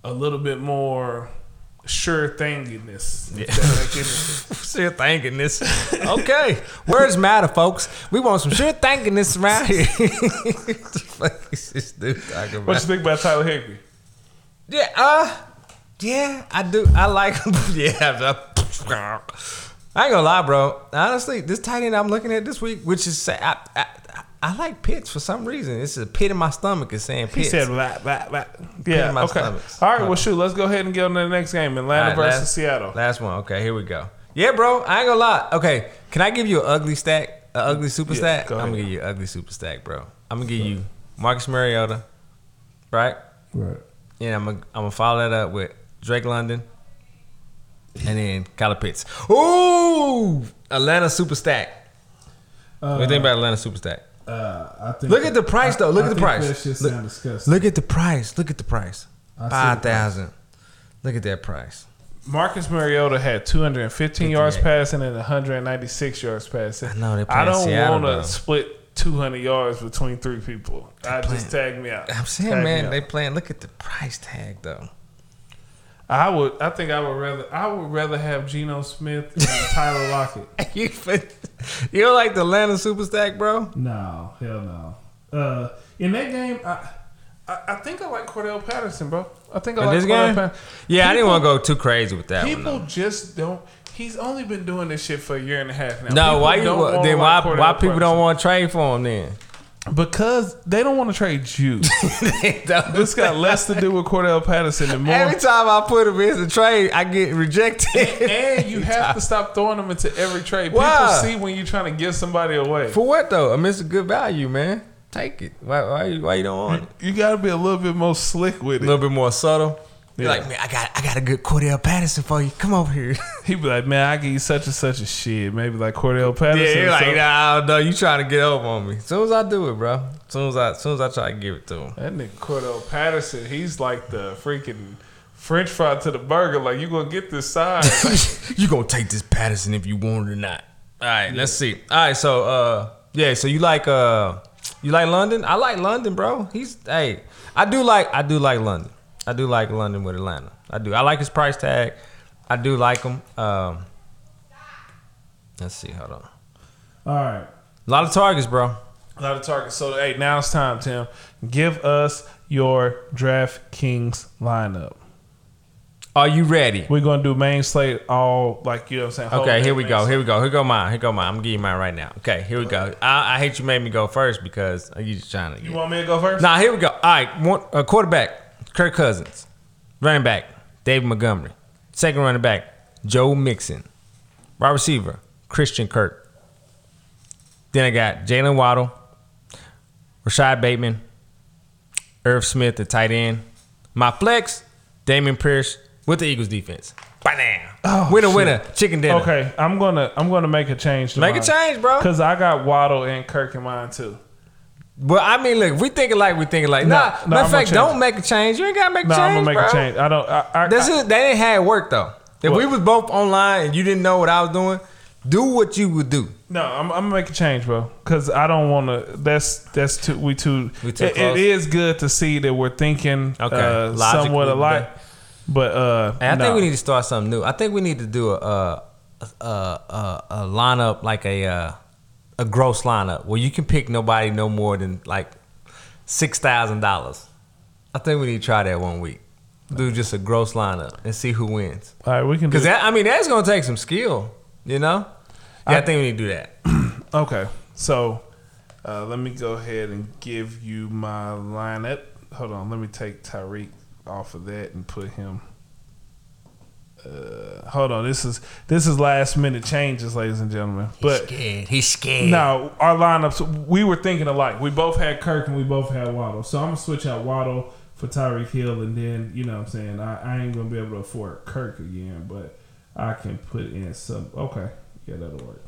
Speaker 2: a little bit more sure thinginess.
Speaker 1: Yeah.
Speaker 2: If that make any sense.
Speaker 1: Sure thinking this. Okay. Words matter, folks. We want some sure thinking this around here. what the fuck is this dude talking
Speaker 2: What you think about Tyler Higbee?
Speaker 1: Yeah, uh, yeah, I do. I like him. yeah. I ain't gonna lie, bro. Honestly, this tight end I'm looking at this week, which is say I, I, I like Pitts for some reason. It's a pit in my stomach is saying
Speaker 2: He said, blah, blah, blah.
Speaker 1: in
Speaker 2: yeah,
Speaker 1: my
Speaker 2: okay.
Speaker 1: stomachs.
Speaker 2: All right, well, shoot, let's go ahead and get on to the next game Atlanta
Speaker 1: All right,
Speaker 2: versus
Speaker 1: last-
Speaker 2: Seattle.
Speaker 1: Last one. Okay, here we go. Yeah, bro. I ain't gonna lie. Okay, can I give you an ugly stack? An ugly super
Speaker 2: Yeah,
Speaker 1: stack?
Speaker 2: go
Speaker 1: I'm gonna give you an ugly super stack, bro. I'm gonna give you Marcus Mariota, right?
Speaker 2: Right.
Speaker 1: And I'm gonna I'm gonna follow that up with Drake London, and then Kyler Pitts. Ooh, Atlanta super stack. what do you think about Atlanta super stack?
Speaker 3: Uh, I think
Speaker 1: Look at the price, though. Look
Speaker 3: I
Speaker 1: at the
Speaker 3: think
Speaker 1: price.
Speaker 3: That shit
Speaker 1: Look-
Speaker 3: disgusting.
Speaker 1: Look at the price. Look at the price.
Speaker 3: I
Speaker 1: Five thousand. Look at that price.
Speaker 2: Marcus Mariota had 215 yards passing and 196 yards passing.
Speaker 1: I know, they
Speaker 2: I don't
Speaker 1: Seattle,
Speaker 2: want to split 200 yards between three people. I just tag me out.
Speaker 1: I'm saying,
Speaker 2: Tag
Speaker 1: man, they playing. Look at the price tag, though.
Speaker 2: I would. I think I would rather. I would rather have Geno Smith and Tyler Lockett.
Speaker 1: you fin- you don't like the Atlanta super stack, bro?
Speaker 3: no, hell no. Uh, in that game, I,
Speaker 2: I, I think I like Cordarrelle Patterson, bro. I think I
Speaker 1: In
Speaker 2: like
Speaker 1: this
Speaker 2: Cordarrelle
Speaker 1: game?
Speaker 2: Patterson.
Speaker 1: Yeah, I didn't want to go too crazy with that
Speaker 2: People
Speaker 1: one.
Speaker 2: just don't. He's only been doing this shit for a year and a half now.
Speaker 1: No,
Speaker 2: People
Speaker 1: why you?
Speaker 2: don't
Speaker 1: Then why?
Speaker 2: like
Speaker 1: Why people
Speaker 2: Patterson.
Speaker 1: don't want to trade for him then?
Speaker 2: Because they don't want to trade you. this got less to do with Cordarrelle Patterson and more.
Speaker 1: Every time I put him in the trade, I get rejected.
Speaker 2: and you have to stop throwing them into every trade.
Speaker 1: Why?
Speaker 2: People see when you're trying to give somebody away.
Speaker 1: For what though? I mean, it's a good value, man. Take it. Why? Why? you- Why you don't want it?
Speaker 2: You got to be a little bit more slick with it.
Speaker 1: A little bit more subtle. You're
Speaker 2: Yeah.
Speaker 1: like, man, I got, I got a good Cordarrelle Patterson for you. Come over here.
Speaker 2: He'd be like, man, I give you such and such a shit. Maybe like Cordarrelle Patterson.
Speaker 1: yeah, you're like, nah, no, you trying to get over on me. As soon as I do it, bro. As soon as I, as soon as I try to give it to him.
Speaker 2: That nigga Cordarrelle Patterson, he's like the freaking French fry to the burger. Like you gonna get this side.
Speaker 1: you gonna take this Patterson if you want it or not. All right, let's see. All right, so uh, yeah, so you like uh, you like London? I like London, bro. He's hey, I do like I do like London. I do like London with Atlanta. I do. I like his price tag. I do like him. Um, let's see. Hold on.
Speaker 3: all right.
Speaker 1: A lot of targets, bro.
Speaker 2: A lot of targets. So hey, now it's time, Tim. Give us your DraftKings lineup.
Speaker 1: Are you ready?
Speaker 2: We're gonna do main slate all like you know what I'm saying.
Speaker 1: Okay, here we go.
Speaker 2: slate.
Speaker 1: Here we go. Here go mine. Here go mine. I'm gonna give you mine right now. Okay, here we go. I, I hate you made me go first because you just trying to.
Speaker 2: You want me to go first?
Speaker 1: Now here we go. All right, one, uh, quarterback Kirk Cousins, running back David Montgomery, second running back Joe Mixon, wide receiver Christian Kirk. Then I got Jaylen Waddle, Rashod Bateman, Irv Smith, the tight end. My flex, Dameon Pierce with the Eagles defense. Bam!
Speaker 2: Oh,
Speaker 1: winner,
Speaker 2: shit.
Speaker 1: winner, chicken dinner.
Speaker 2: Okay, I'm gonna I'm gonna make a change. To
Speaker 1: Make a change, bro.
Speaker 2: Because I got Waddle and Kirk in mine too.
Speaker 1: But I mean, look, we thinking like we thinking like.
Speaker 2: No,
Speaker 1: Nah,
Speaker 2: no,
Speaker 1: matter of fact, don't make a change. You ain't gotta make a
Speaker 2: No,
Speaker 1: change.
Speaker 2: I'm gonna make
Speaker 1: bro.
Speaker 2: a change. I don't. I, I,
Speaker 1: This
Speaker 2: I-
Speaker 1: is they didn't have it work though. If
Speaker 2: What?
Speaker 1: we was both online and you didn't know what I was doing, do what you would do.
Speaker 2: No, I'm, I'm gonna make a change, bro. Because I don't want to. That's that's too. We too.
Speaker 1: We too
Speaker 2: it- it is good to see that we're thinking
Speaker 1: Okay.
Speaker 2: uh,
Speaker 1: Logically,
Speaker 2: somewhat alike. But uh,
Speaker 1: And I think we need to start something new. I think we need to do a a a, a, a lineup like a uh, a gross lineup where you can pick nobody no more than like six thousand dollars. I think we need to try that one week. Do just a gross lineup and see who wins.
Speaker 2: All right, we can
Speaker 1: Because I mean that's gonna take some skill, you know. Yeah, I, think we need to do that.
Speaker 2: Okay, so uh, let me go ahead and give you my lineup. Hold on, let me take Tyreek off of that and put him. Uh, hold on, this is this is last minute changes, ladies and gentlemen. But
Speaker 1: scared. He's scared.
Speaker 2: no, our lineups we were thinking alike. We both had Kirk and we both had Waddle. So I'm gonna switch out Waddle for Tyreek Hill, and then you know what I'm saying I, I ain't gonna be able to afford Kirk again, but I can put in some. Okay, yeah, that'll work.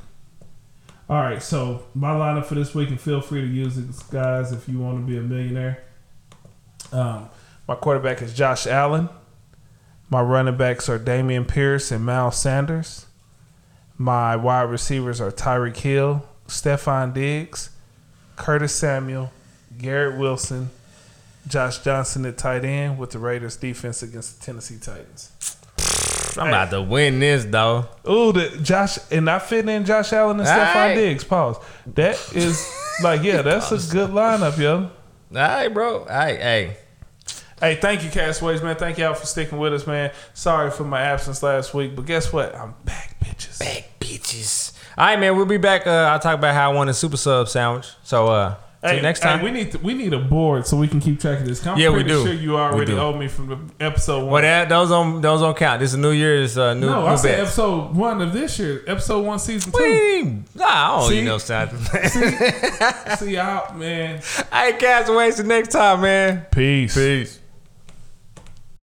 Speaker 2: All right, so my lineup for this week, and feel free to use it, guys, if you want to be a millionaire. Um, my quarterback is Josh Allen. My running backs are Dameon Pierce and Miles Sanders. My wide receivers are Tyreek Hill, Stefon Diggs, Curtis Samuel, Garrett Wilson, Josh Johnson at tight end with the Raiders defense against the Tennessee Titans.
Speaker 1: I'm about to win this though.
Speaker 2: Ooh, the Josh and not fitting in Josh Allen and Stefon
Speaker 1: Aight.
Speaker 2: Diggs. Pause. That is like, yeah, that's a good lineup, yo.
Speaker 1: All right, bro. All right, hey.
Speaker 2: Hey, thank you, Castaways, man. Thank y'all for sticking with us, man. Sorry for my absence last week, but guess what? I'm back, bitches.
Speaker 1: Back bitches. All right, man. We'll be back. Uh, I'll talk about how I won a super sub sandwich. So, uh, see
Speaker 2: Hey,
Speaker 1: you next
Speaker 2: hey,
Speaker 1: time.
Speaker 2: we need to, we need a board so we can keep track of this. I'm
Speaker 1: Yeah, we
Speaker 2: pretty
Speaker 1: do.
Speaker 2: sure you
Speaker 1: We
Speaker 2: already
Speaker 1: do.
Speaker 2: owe me from the episode one.
Speaker 1: well, that those on those don't count. This is New Year's uh, new
Speaker 2: no,
Speaker 1: new
Speaker 2: I said
Speaker 1: bets.
Speaker 2: episode one of this year, episode one, season two.
Speaker 1: Wee. Nah, I don't
Speaker 2: See?
Speaker 1: need no sound.
Speaker 2: See y'all, man.
Speaker 1: hey, Castaways. The next time, man.
Speaker 2: Peace.
Speaker 1: Peace.